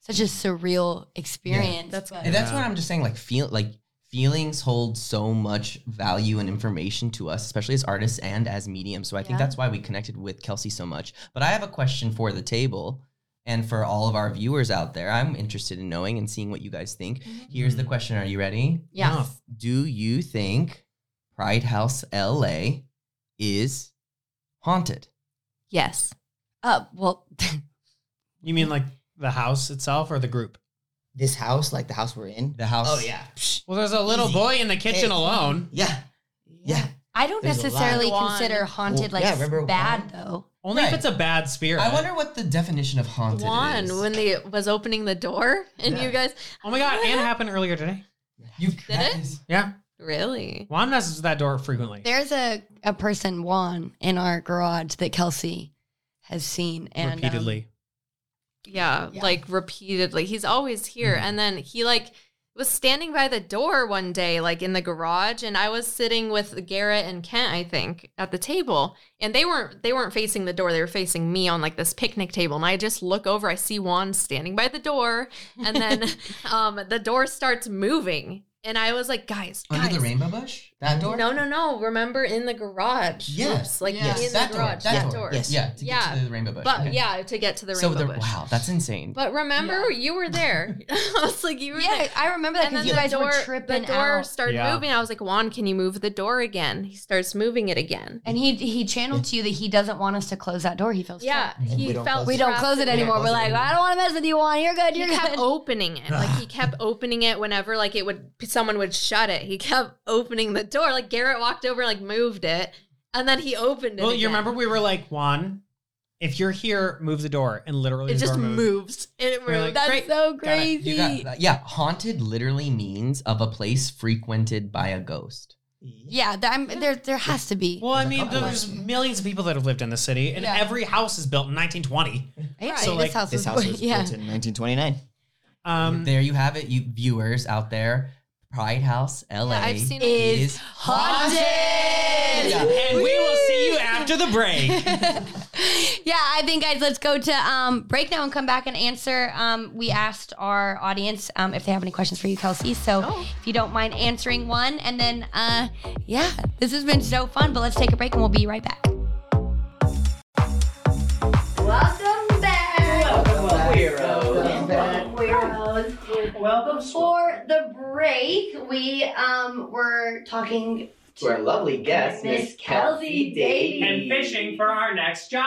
such a surreal experience That's but- And that's Yeah. what I'm just saying. Like feel like feelings hold so much value and information to us, especially as artists and as mediums. So I think that's why we connected with Kelsi so much. But I have a question for the table and for all of our viewers out there. I'm interested in knowing and seeing what you guys think. Here's the question. Are you ready? yeah Do you think Pride House LA is haunted? Yes. uh well [laughs] You mean like The house itself or the group? This house, like the house we're in. The house. Oh yeah. Psh, Well, there's a little Easy. boy in the kitchen Hey. alone. Yeah. Yeah. I don't There's necessarily consider haunted Well, like yeah, remember bad Juan? though. Only if it's a bad spirit. I wonder what the definition of haunted Juan, is. when they was opening the door and Yeah. you guys Oh my god, and happened earlier today. you Did that it? is- Yeah. Really Juan messes with that door frequently. There's a, a person, Juan, in our garage that Kelsi has seen and um, repeatedly. Yeah, Yeah. like repeatedly. He's always here. Mhm. And then he like was standing by the door one day, like in the garage, and I was sitting with Garrett and Kent, I think, at the table. And they weren't they weren't facing the door, they were facing me on like this picnic table. And I just look over, I see Juan standing by the door, and then [laughs] um the door starts moving. And I was like, guys, Under guys. the rainbow bush? That door? No, no, no. Remember in the garage. Yes. Oops, like Yes, in that the door. garage. That That door. door. Yes. Yeah, to Yeah. get to the rainbow bush. But okay. yeah, to get to the so rainbow the, bush. wow, that's insane. But remember, you were there. [laughs] [laughs] I was like, you were Yeah, there. I remember that And then because you the guys door, were tripping the door out. started Yeah. moving. I was like, Juan, can you move the door again? He starts moving it again. And he he channeled to you that he doesn't want us to close that door. He feels Yeah, trapped. He we felt We don't trapped close it anymore. We're like. I don't want to mess with you, Juan. You're good. You're he kept opening it. Like he [sighs] kept opening it whenever like it would someone would shut it. He kept opening the door. Like Garrett walked over like moved it. And then he opened it. Well, you remember we were like, Juan, if you're here, move the door. And literally It the just door moved. moves. It We're like, That's Great. so Got it. You crazy. got yeah, haunted literally means of a place frequented by a ghost. yeah, there, I'm, there there has to be. Well, I mean, there's millions of people that have lived in the city, and Yeah. every house is built in 1920. Yeah, so, this like, house This was, house was [laughs] yeah. built in 1929. Um, there you have it, you viewers out there. Pride House, LA. Yeah, I've seen it. Is is haunted. and we will see you after the break. [laughs] yeah, I think guys, let's go to um, break now and come back and answer. Um, we asked our audience um, if they have any questions for you, Kelsi. So Oh. if you don't mind answering one, and then uh, yeah, this has been so fun. But let's take a break and we'll be right back. Welcome back. Welcome Before for the break, we um were talking To our lovely guest, Miss Kelsi Davies. And fishing for our next job.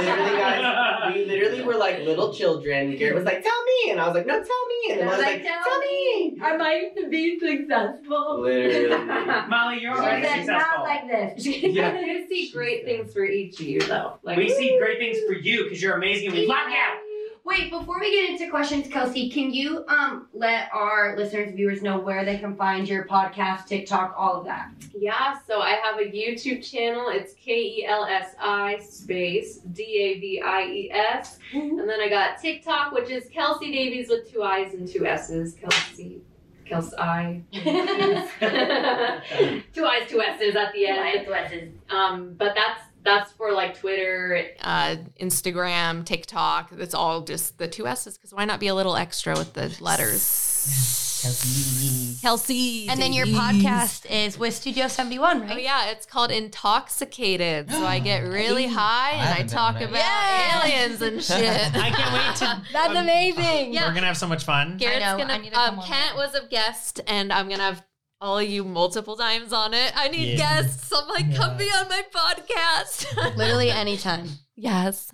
literally, guys, we literally were like little children. Garrett was like, "Tell me," and I was like, "No, tell me," and then I was like, "Tell me." am I might be successful. Literally. [laughs] Mollee, you're already successful. Not like this. [laughs] Yeah. We see great things for each of you, though. Like we see great things for you because you're amazing and we love you. Wait, before we get into questions, Kelsi, can you um let our listeners, viewers know where they can find your podcast, TikTok, all of that? Yeah, so I have a YouTube channel. It's K E L S I space D A V I E S. And then I got TikTok, which is Kelsi Davies with two I's and two S's. Kelsi. Kelsi I. [laughs] [laughs] two I's, two S's at the end. two s's. Um, but that's that's for like Twitter. uh, Instagram, TikTok. It's all just the two S's because why not be a little extra with the letters? Kelsi. Kelsi. And then your podcast is with Studio 71, right? Oh yeah, it's called InTALKxicated. So I get [gasps] really high and I haven't talk about Yeah. aliens and [laughs] shit. I can't wait to. [laughs] That's um, amazing. Yeah. We're gonna have so much fun. Garrett's I know, gonna. I need to come um, on Kent that. was a guest, and I'm gonna have all you multiple times on it. I need Yeah. guests. I'm like, come be on my podcast. [laughs] Literally anytime. yes.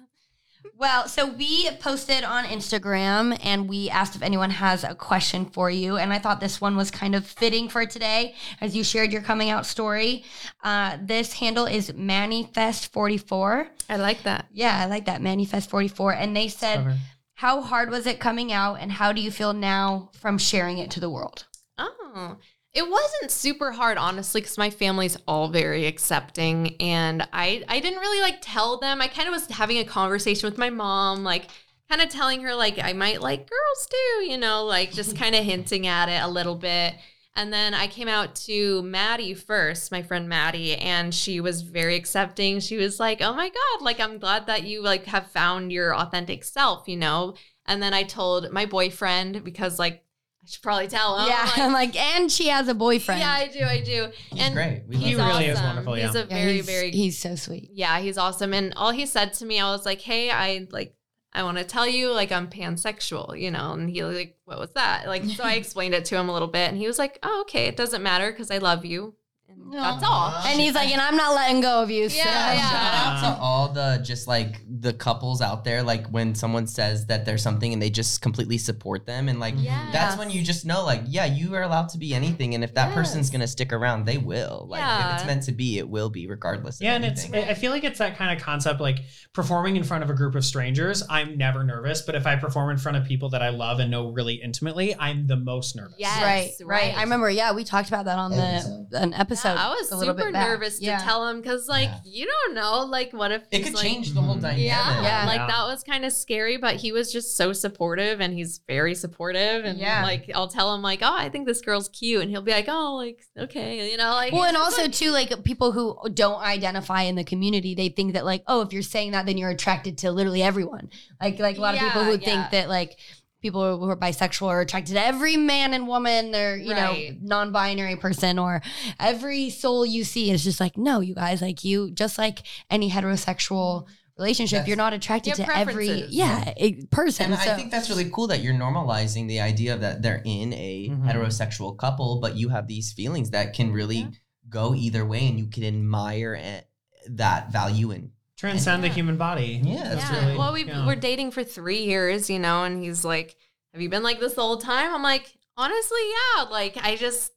Well, so we posted on Instagram and we asked if anyone has a question for you. And I thought this one was kind of fitting for today as you shared your coming out story. Uh, this handle is Manifest44. I like that. Yeah, I like that, Manifest44. And they said, Clever. How hard was it coming out and how do you feel now from sharing it to the world? Oh, it wasn't super hard, honestly, because my family's all very accepting, and I I didn't really like tell them. I kind of was having a conversation with my mom, like kind of telling her like I might like girls too, you know, like just [laughs] kind of hinting at it a little bit. And then I came out to Maddie first, my friend Maddie, and she was very accepting. She was like, "Oh my god, like I'm glad that you like have found your authentic self," you know. And then I told my boyfriend because like I should probably tell him. yeah, like, I'm [laughs] like, and she has a boyfriend. yeah, I do. I do. He's and great. We he's He really is awesome. wonderful, He's a Yeah, very, he's, very. he's so sweet. yeah, he's awesome. And all he said to me, I was like, "Hey, I like, I want to tell you, like, I'm pansexual, you know." And he was like, "What was that?" Like, so I [laughs] explained it to him a little bit, and he was like, "Oh, okay. It doesn't matter because I love you." And No. that's all. And he's like, and I'm not letting go of you. so- Yeah, yeah. Shout out to all the just like the couples out there, like when someone says that there's something and they just completely support them, and like Yes. that's when you just know, like, yeah, you are allowed to be anything, and if that person's gonna stick around, they will. Like, if it's meant to be, it will be, regardless. Yeah, of and it's. I feel like it's that kind of concept like performing in front of a group of strangers, I'm never nervous, but if I perform in front of people that I love and know really intimately, I'm the most nervous. Yes, right, right, right. I remember. Yeah, we talked about that on the an episode. Yeah, I was a super bit back. nervous Yeah. to tell him because, like, Yeah. you don't know, like, what if it he's, could like, change the whole Mhm. dynamic. Yeah, Yeah. like Yeah. that was kind of scary, but he was just so supportive, and he's very supportive. And Yeah. like, I'll tell him like, "Oh, I think this girl's cute," and he'll be like, "Oh, like, okay," you know, like. Well, and also like- too, like people who don't identify in the community, they think that like, oh, if you're saying that, then you're attracted to literally everyone. Like, like a lot of people who yeah. think that like people who are bisexual are attracted to every man and woman, or you Right. know, non-binary person, or every soul you see is just like, no, you guys, like you, just like any heterosexual relationship, That's- you're not attracted You to every preferences. yeah a- person. And so I think that's really cool that you're normalizing the idea that they're in a Mhm. heterosexual couple, but you have these feelings that can really Yeah. go either way, and you can admire it, that value and Transcend the human body. Yeah, that's yeah. really- well, we yeah. we're dating for three years, you know, and he's like, "Have you been like this the whole time?" I'm like, honestly, yeah. Like, I just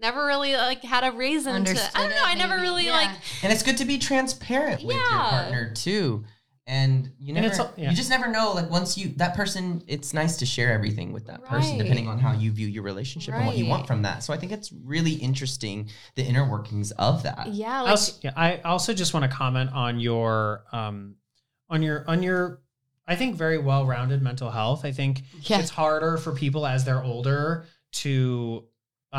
never really like had a reason Understood to. I don't know. it, I never maybe. really Yeah. like. And it's good to be transparent with your partner too. And you And never, it's yeah. you just never know. Like once you that person, it's nice to share everything with that person, depending on how you view your relationship and what you want from that. So I think it's really interesting the inner workings of that. Yeah, I also, yeah, I also just want to comment on your um on your on your I think very well-rounded mental health. I think Yeah. it's harder for people as they're older to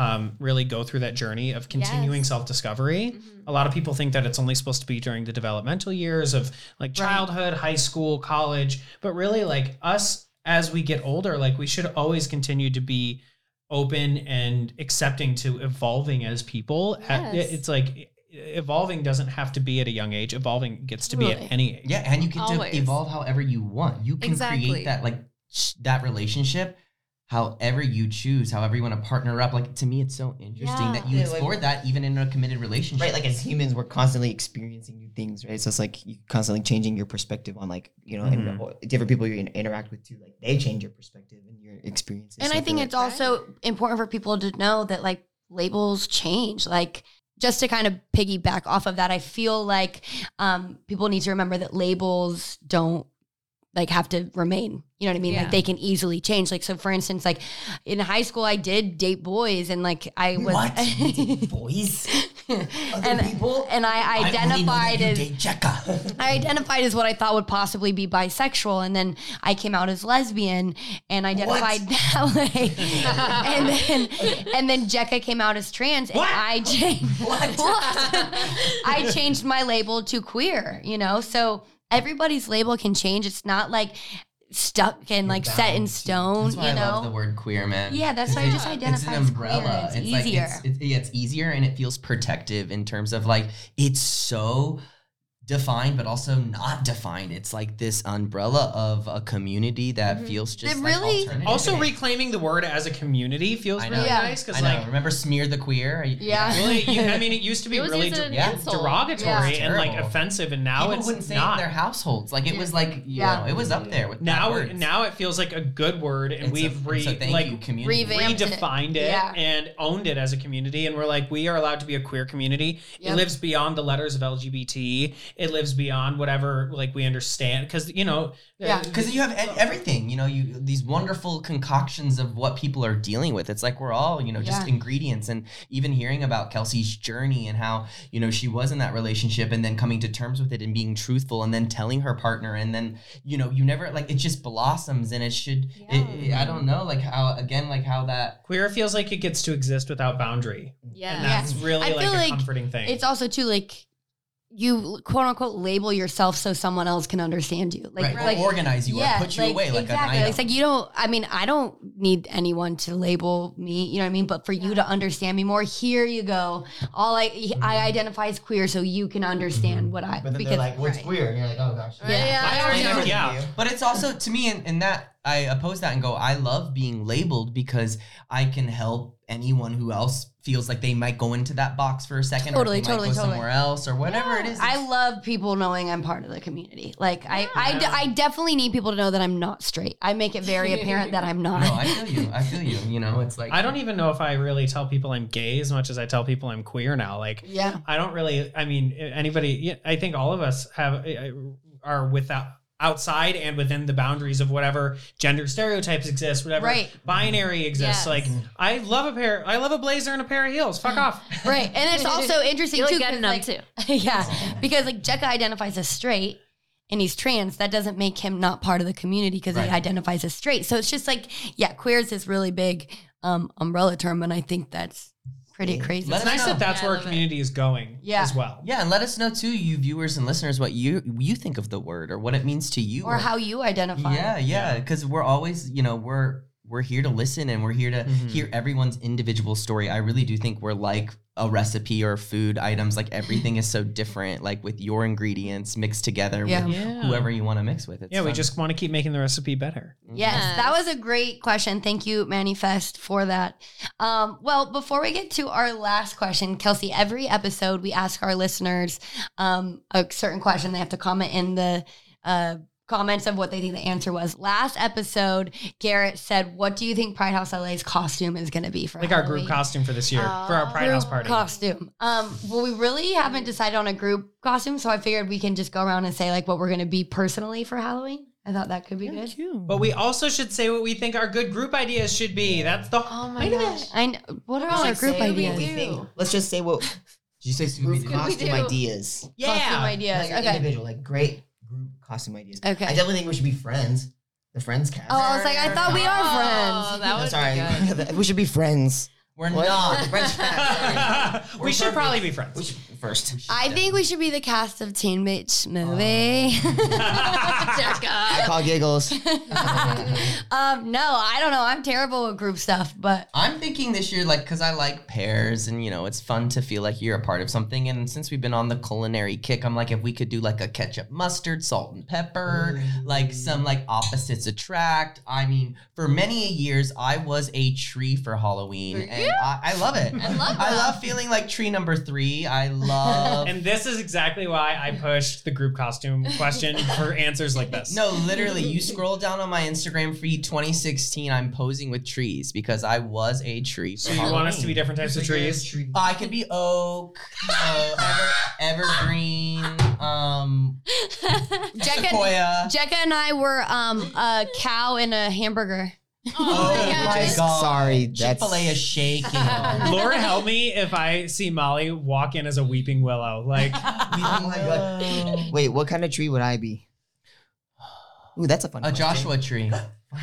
um really go through that journey of continuing Yes. self-discovery. mhm. A lot of people think that it's only supposed to be during the developmental years of like Right. childhood, high school, college, but really like us as we get older, like we should always continue to be open and accepting to evolving as people. Yes. It's like evolving doesn't have to be at a young age. Evolving gets to be at any age. Yeah, and you get Always. to evolve however you want. You can Exactly. create that like that relationship however you choose, however you want to partner up. Like to me, it's so interesting that you Yeah, like- that even in a committed relationship. Right, like as humans, we're constantly experiencing new things, right? So it's like you constantly changing your perspective on like you know, and Mhm. or different people you interact with too. Like they change your perspective and your experiences. And So I feel think like- it's also important for people to know that like labels change. Like just to kind of piggyback off of that, I feel like um, people need to remember that labels don't like have to remain. You know what I mean? Yeah. Like they can easily change. Like so, for instance, like in high school, I did date boys, and like I was what [laughs] boys, and people. and I identified as Jeka. [laughs] I identified as what I thought would possibly be bisexual, and then I came out as lesbian and identified that [laughs] way. and then and then Jeka came out as trans, and What? I changed. What? I changed my label to queer. You know, so everybody's label can change. It's not like stuck and like set in stone. That's why you I know. love the word queer, man. yeah, that's why I just identify it's an as umbrella. queer. It's, like easier. it's, it's, yeah, it's easier and it feels protective in terms of like it's so defined but also not defined. It's like this umbrella of a community that Mhm. feels just It like really- alternative. Also, reclaiming the word as a community feels I know. really Yeah. nice because I know. like Remember smear the queer? Yeah. really, you, I mean, it used to be really used as an yeah, derogatory Yeah. and like offensive, and now People it's wouldn't say it in their households. Like it was like you Yeah. know, it was up there with now, bad words. now it feels like a good word, and It's we've re, it's a thank like you community. Revamped it. redefined it, Yeah. and owned it as a community. And we're like, we are allowed to be a queer community. It lives beyond the letters of LGBT. It lives beyond whatever like we understand, because you know, Yeah. uh, because you have e- everything you know you these wonderful concoctions of what people are dealing with it's like we're all you know just Yeah. ingredients and even hearing about kelsi's journey and how you know she was in that relationship and then coming to terms with it and being truthful and then telling her partner and then you know you never like it just blossoms and it should it, it- i don't know like how again like how that queer feels like it gets to exist without boundary, Yeah. and that's really I like feel a like comforting thing. It's also too like you quote unquote label yourself so someone else can understand you. Like right, like or organize you or put you away like exactly. an item. It's like you don't. I mean, I don't need anyone to label me. You know what I mean? But for you to understand me more, here you go. All I I mm-hmm. identify as queer, so you can understand mm-hmm. what I. But then because they're like, "What's right. queer?" And you're like, "Oh gosh." Yeah. Yeah. I already yeah. But it's also to me in, in that I oppose that and go, I love being labeled because I can help anyone who else feels like they might go into that box for a second Totally, or they totally, might go totally. somewhere else or whatever it is. I love people knowing I'm part of the community. Like I, I, d- Yeah. I definitely need people to know that I'm not straight. I make it very apparent that I'm not. [laughs] no, I feel you. I feel you. You know, it's like I don't even know if I really tell people I'm gay as much as I tell people I'm queer now. Like yeah. I don't really. I mean, anybody. I think all of us have uh, are without outside and within the boundaries of whatever gender stereotypes exist, whatever Right. binary exists. Yes. Like I love a pair. I love a blazer and a pair of heels. Fuck off. [laughs] Right. And it's also [laughs] interesting You too. look good 'cause, in like- too. [laughs] yeah. Because like Jeka identifies as straight and he's trans. That doesn't make him not part of the community because Right. he identifies as straight. So it's just like, yeah, queer is this really big um, umbrella term. And I think that's pretty Yeah. crazy. Let It's us nice know. that that's Yeah, I where our love it. community is going Yeah. as well. Yeah, and let us know too, you viewers and listeners, what you you think of the word or what it means to you, or how you identify. Yeah, yeah, because we're always, you know, we're we're here to listen and we're here to Mhm. hear everyone's individual story. I really do think we're like a recipe or food items. Like everything is so different, like with your ingredients mixed together Yeah. with Yeah. whoever you want to mix with. It's Yeah, we just want to keep making the recipe better. Yes, Yes. that was a great question. Thank you, Manifest, for that. Um, well, before we get to our last question, Kelsi, every episode we ask our listeners um, a certain question. They have to comment in the uh, comments of what they think the answer was. Last episode, Garrett said, "What do you think Pride House LA's costume is going to be for Like our group costume for this year for our Pride House party. costume. Um, well, we really haven't decided on a group costume, so I figured we can just go around and say like what we're going to be personally for Halloween. I thought that could be good. But we also should say what we think our good group ideas should be. That's the Oh my point of gosh. it. I know. What are Just our group say what ideas? we think. Let's just say what Did you say group Scooby-Doo? costume Scooby-Doo. ideas. Costume Yeah. ideas. Like okay. individual, like great group costume ideas. Okay. I definitely think we should be friends. The friends cast. Oh, I was like, I thought we are friends. Oh, friends. that I'm would sorry. be good. [laughs] we should be friends. We're What? not. The friends cast. we should probably be friends. We should first. I think we should be the cast of Teen Beach movie. [laughs] I call giggles. [laughs] [laughs] um, no, I don't know. I'm terrible with group stuff, but I'm thinking this year, like, because I like pairs and, you know, it's fun to feel like you're a part of something. And since we've been on the culinary kick, I'm like, if we could do like a ketchup, mustard, salt, and pepper, like some like opposites attract. I mean, for many years, I was a tree for Halloween. For and you? I, I love it. I love I love feeling like tree number three. I love. and this is exactly why I pushed the group costume question for answers like this. No, literally, you scroll down on my Instagram feed 2016. I'm posing with trees because I was a tree. So you want us to be different types of trees? I could be oak, you know, ever, evergreen, um, [laughs] Jeka, sequoia. Jeka and I were um a cow and a hamburger. Oh my oh god! Sorry, Chick that's- Fil A is shaking. [laughs] on. Lord help me if I see Mollee walk in as a weeping willow. Like [laughs] Oh my god. Wait, what kind of tree would I be? Ooh, that's a fun. A question. Joshua tree.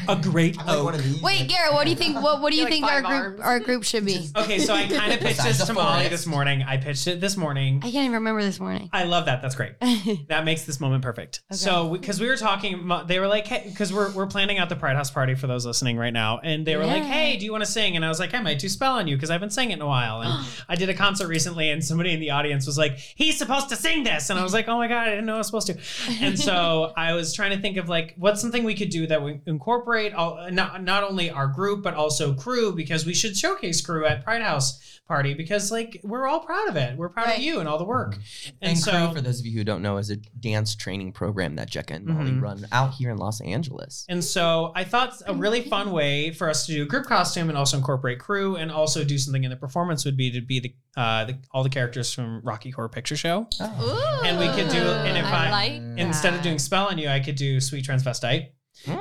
A great I'm like one oak. of these. Wait, Garrett, what do you think? What What do you Like think our five group our group should be? Okay, so I [laughs] kind of pitched this the to Mollee this morning. I pitched it this morning. I can't even remember this morning. I love that. That's great. [laughs] That makes this moment perfect. Okay. So, because we, were talking, they were like, "Hey," because we're we're planning out the Pride House party for those listening right now, and they were like, "Hey, do you want to sing?" And I was like, "I might do spell on you because I haven't sang it in a while." And [gasps] I did a concert recently, and somebody in the audience was like, "He's supposed to sing this," and I was like, "Oh my god, I didn't know I was supposed to." And so [laughs] I was trying to think of like what's something we could do that would incorporate all, not not only our group but also crew because we should showcase crew at Pride House party because like we're all proud of it. We're proud Right. of you and all the work. And, And, so Crew, for those of you who don't know, is a dance training program that Jeka and Mollee Mhm. run out here in Los Angeles. And so I thought a really fun way for us to do a group costume and also incorporate crew and also do something in the performance would be to be the, uh, the all the characters from Rocky Horror Picture Show. Ooh, And we could do- and if I- like Instead of doing spell on you, I could do Sweet Transvestite,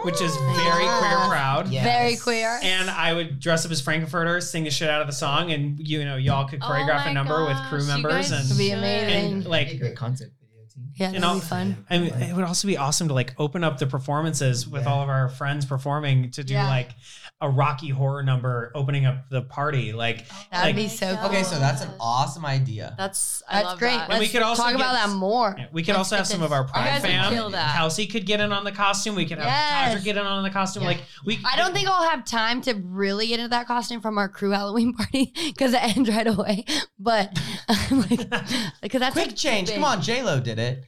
which is mm. very queer proud. Yes. Very queer. And I would dress up as Frank-N-Furter, sing the shit out of the song, and you know y'all could Oh choreograph my a number with gosh, crew you members guys and It'd be should. amazing. and a like great concept video too. Yeah, and that'd all- be fun. I mean, it would also be awesome to like open up the performances with Yeah. all of our friends performing to do Yeah. like a Rocky horror number opening up the party. Like, oh, That'd like- be so cool. Okay, so that's an awesome idea. That's I That's love great. That. And we Let's could also talk get- about that more. we could also have Let's some of our Pride fam. Kelsi could get in on the costume. We could have Yes. Tadra get in on the costume. Yeah. Like we. I don't think I'll have time to really get into that costume from our crew Halloween party [laughs] because it ends right away. But I'm [laughs] like, because that's Quick like change. big. Come on, J Lo did it.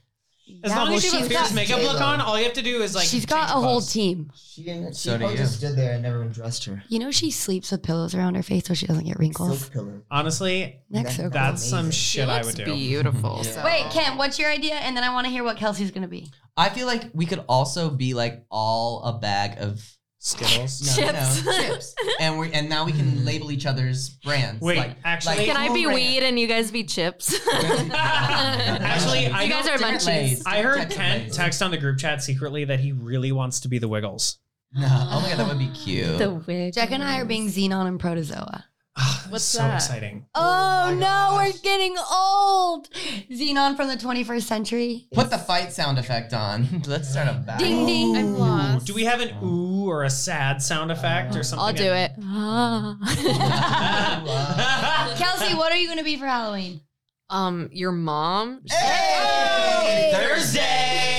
As Yeah, long well, as you have a she's fierce got- makeup look on, all you have to do is like. she's got change a whole clothes. team. She didn't. She So do probably you. just stood there and never dressed her. You know she sleeps with pillows around her face so she doesn't get wrinkles. Silk pillow. Honestly, Next, so cool. that's some amazing. She shit I looks would do. beautiful. Yeah. so- Wait, Kent, what's your idea? And then I want to hear what Kelsi's gonna be. I feel like we could also be like all a bag of Skittles. no, [laughs] Chips. no, [laughs] chips, and we and now we can hmm. label each other's brands. Wait, like, actually- like Can I be brand. weed and you guys be chips? [laughs] Actually, I you guys are different munchies. I heard Types of Kent lays. text on the group chat secretly that he really wants to be the Wiggles. No, oh my god, that would be cute. The wig. Jack and I are being Zenon and Protozoa. What's so that? exciting. Oh, my no, gosh. we're getting old. Zenon from the 21st century. Put the fight sound effect on. [laughs] Let's start a battle. Ding ding. I'm lost. Do we have an ooh or a sad sound effect or something? I'll do it. [laughs] Kelsi, what are you gonna be for Halloween? um, your mom. Hey! Thursday.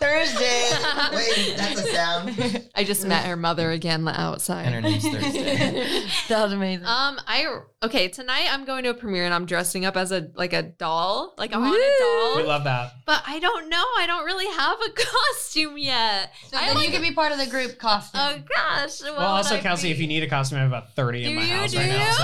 Ding ding Thursday. [laughs] Wait, that's a sound. I just met her mother again outside. And her name's Thursday. [laughs] that was amazing. Um, I okay tonight. I'm going to a premiere and I'm dressing up as a like a doll, like a haunted we doll. love that. But I don't know. I don't really have a [laughs] costume yet. so I then like- you can be part of the group costume. Oh gosh. Well, also, Kelsi, if you need a costume, I have about 30 in my you? house Do right now. So.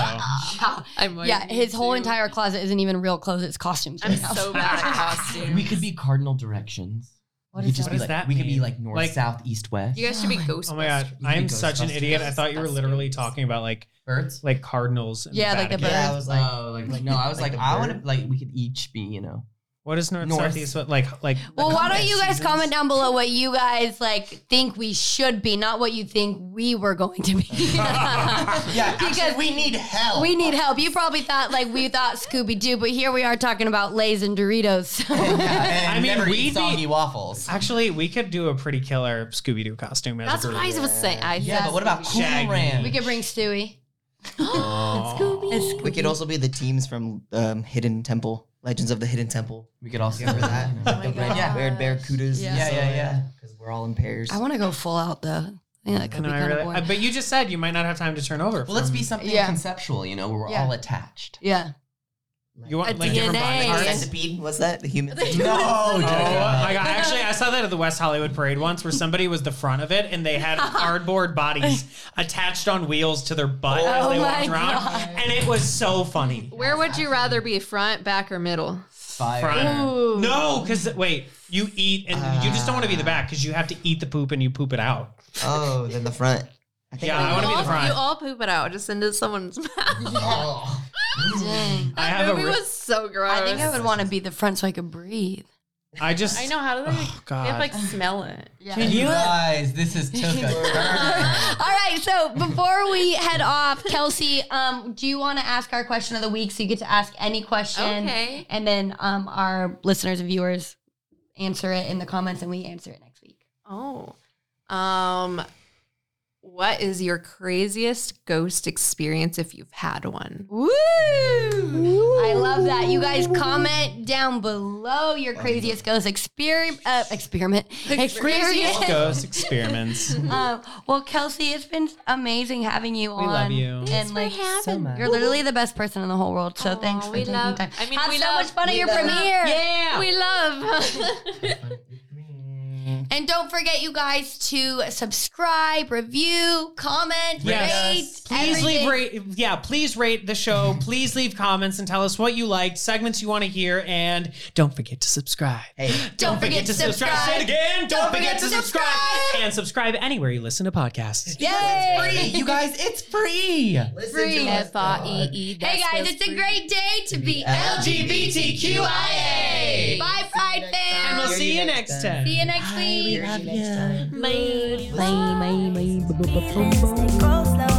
yeah. I might yeah, his whole to. entire closet isn't even real clothes; it's costumes. I'm right now. so bad at costumes. we could be cardinal directions. What we could just that? be like that we could be like north, Like- south, east, west. You guys should be oh Ghostbusters. Oh my god, I am such an idiot. I thought you were literally talking about like Birds. like cardinals. in Yeah, like the Vatican. birds. Yeah, I was like, oh, like, like no, I was Like like, I want to like we could each be, you know. What is north, North. south, east? What like like? Well, why don't you guys seasons. comment down below what you guys like think we should be, not what you think we were going to be. [laughs] Yeah, [laughs] Because actually, we need help. we need help. You probably thought like we thought Scooby Doo, but here we are talking about Lay's and Doritos. [laughs] yeah, and I mean, never we'd eat be- soggy waffles. Actually, we could do a pretty killer Scooby Doo costume as That's a what group. I was saying. I Yeah, but what about Cool Ranch? we could bring Stewie. [gasps] [gasps] Oh. It's Scooby. we could also be the teams from um, Hidden Temple, Legends of the Hidden Temple. We could also [laughs] Remember that? you [laughs] know. Oh Like the my red, God. red barracudas. Yeah. Yeah, yeah, yeah. Because we're all in pairs. I want to go full out though. Yeah, that could No, be kind really- of boring. but you just said you might not have time to turn over. Well, let's be something Yeah. conceptual, you know, where we're Yeah. all attached. yeah. You want A like different body DNA. parts? Centipede? What's that? The human [laughs] No, centipede? Oh my oh, god! Actually, I saw that at the West Hollywood Parade once, where somebody was the front of it, and they had [laughs] cardboard bodies attached on wheels to their butt oh as Oh they my walked around, God. and it was so funny. Where would you rather be, front, back, or middle? Fire. Front. No, because wait, you eat, and you just don't want to be the ah. back because you have to eat the poop and you poop it out. Oh, then the front. I think Yeah, I you, wanna be the front. you all poop it out just into someone's [laughs] mouth. Oh. Dang. I That have a movie re- was so gross. I think I would want to be the front so I could breathe. I just I know how do they? Oh, God. they have like smell it. Yeah. You guys, this is took a [laughs] turn. All right, so before we head off, Kelsi, um, do you want to ask our question of the week? So you get to ask any question, Okay. and then um, our listeners and viewers answer it in the comments, and we answer it next week. Oh, um, what is your craziest ghost experience if you've had one? Woo! I love that. You guys comment down below your craziest ghost exper- uh, experiment. Experience. ghost experiments. [laughs] Um, well, Kelsi, it's been amazing having you on. We love you. And Thanks for like, having much. you're literally the best person in the whole world. So Aw, thanks for we taking love- time. I mean, Have we so love- much fun at your love- premiere. Yeah. We love. [laughs] Mm-hmm. And don't forget, you guys, to subscribe, review, comment, Yes. rate, Please everything. leave rate yeah, please rate the show. Mm-hmm. Please leave comments and tell us what you liked, segments you want to hear, and don't forget to subscribe. Hey, Don't forget to subscribe. Say it again. Don't, forget, to subscribe. subscribe. And subscribe anywhere you listen to podcasts. Yay! you guys, it's free. listen Free. to F R E E. Hey guys, it's a great day to be LGBTQIA. Bye, Pride fans. And we'll see you next time. See you next week. Hear you next time. Bye. Bye. Bye. Bye. Go slow.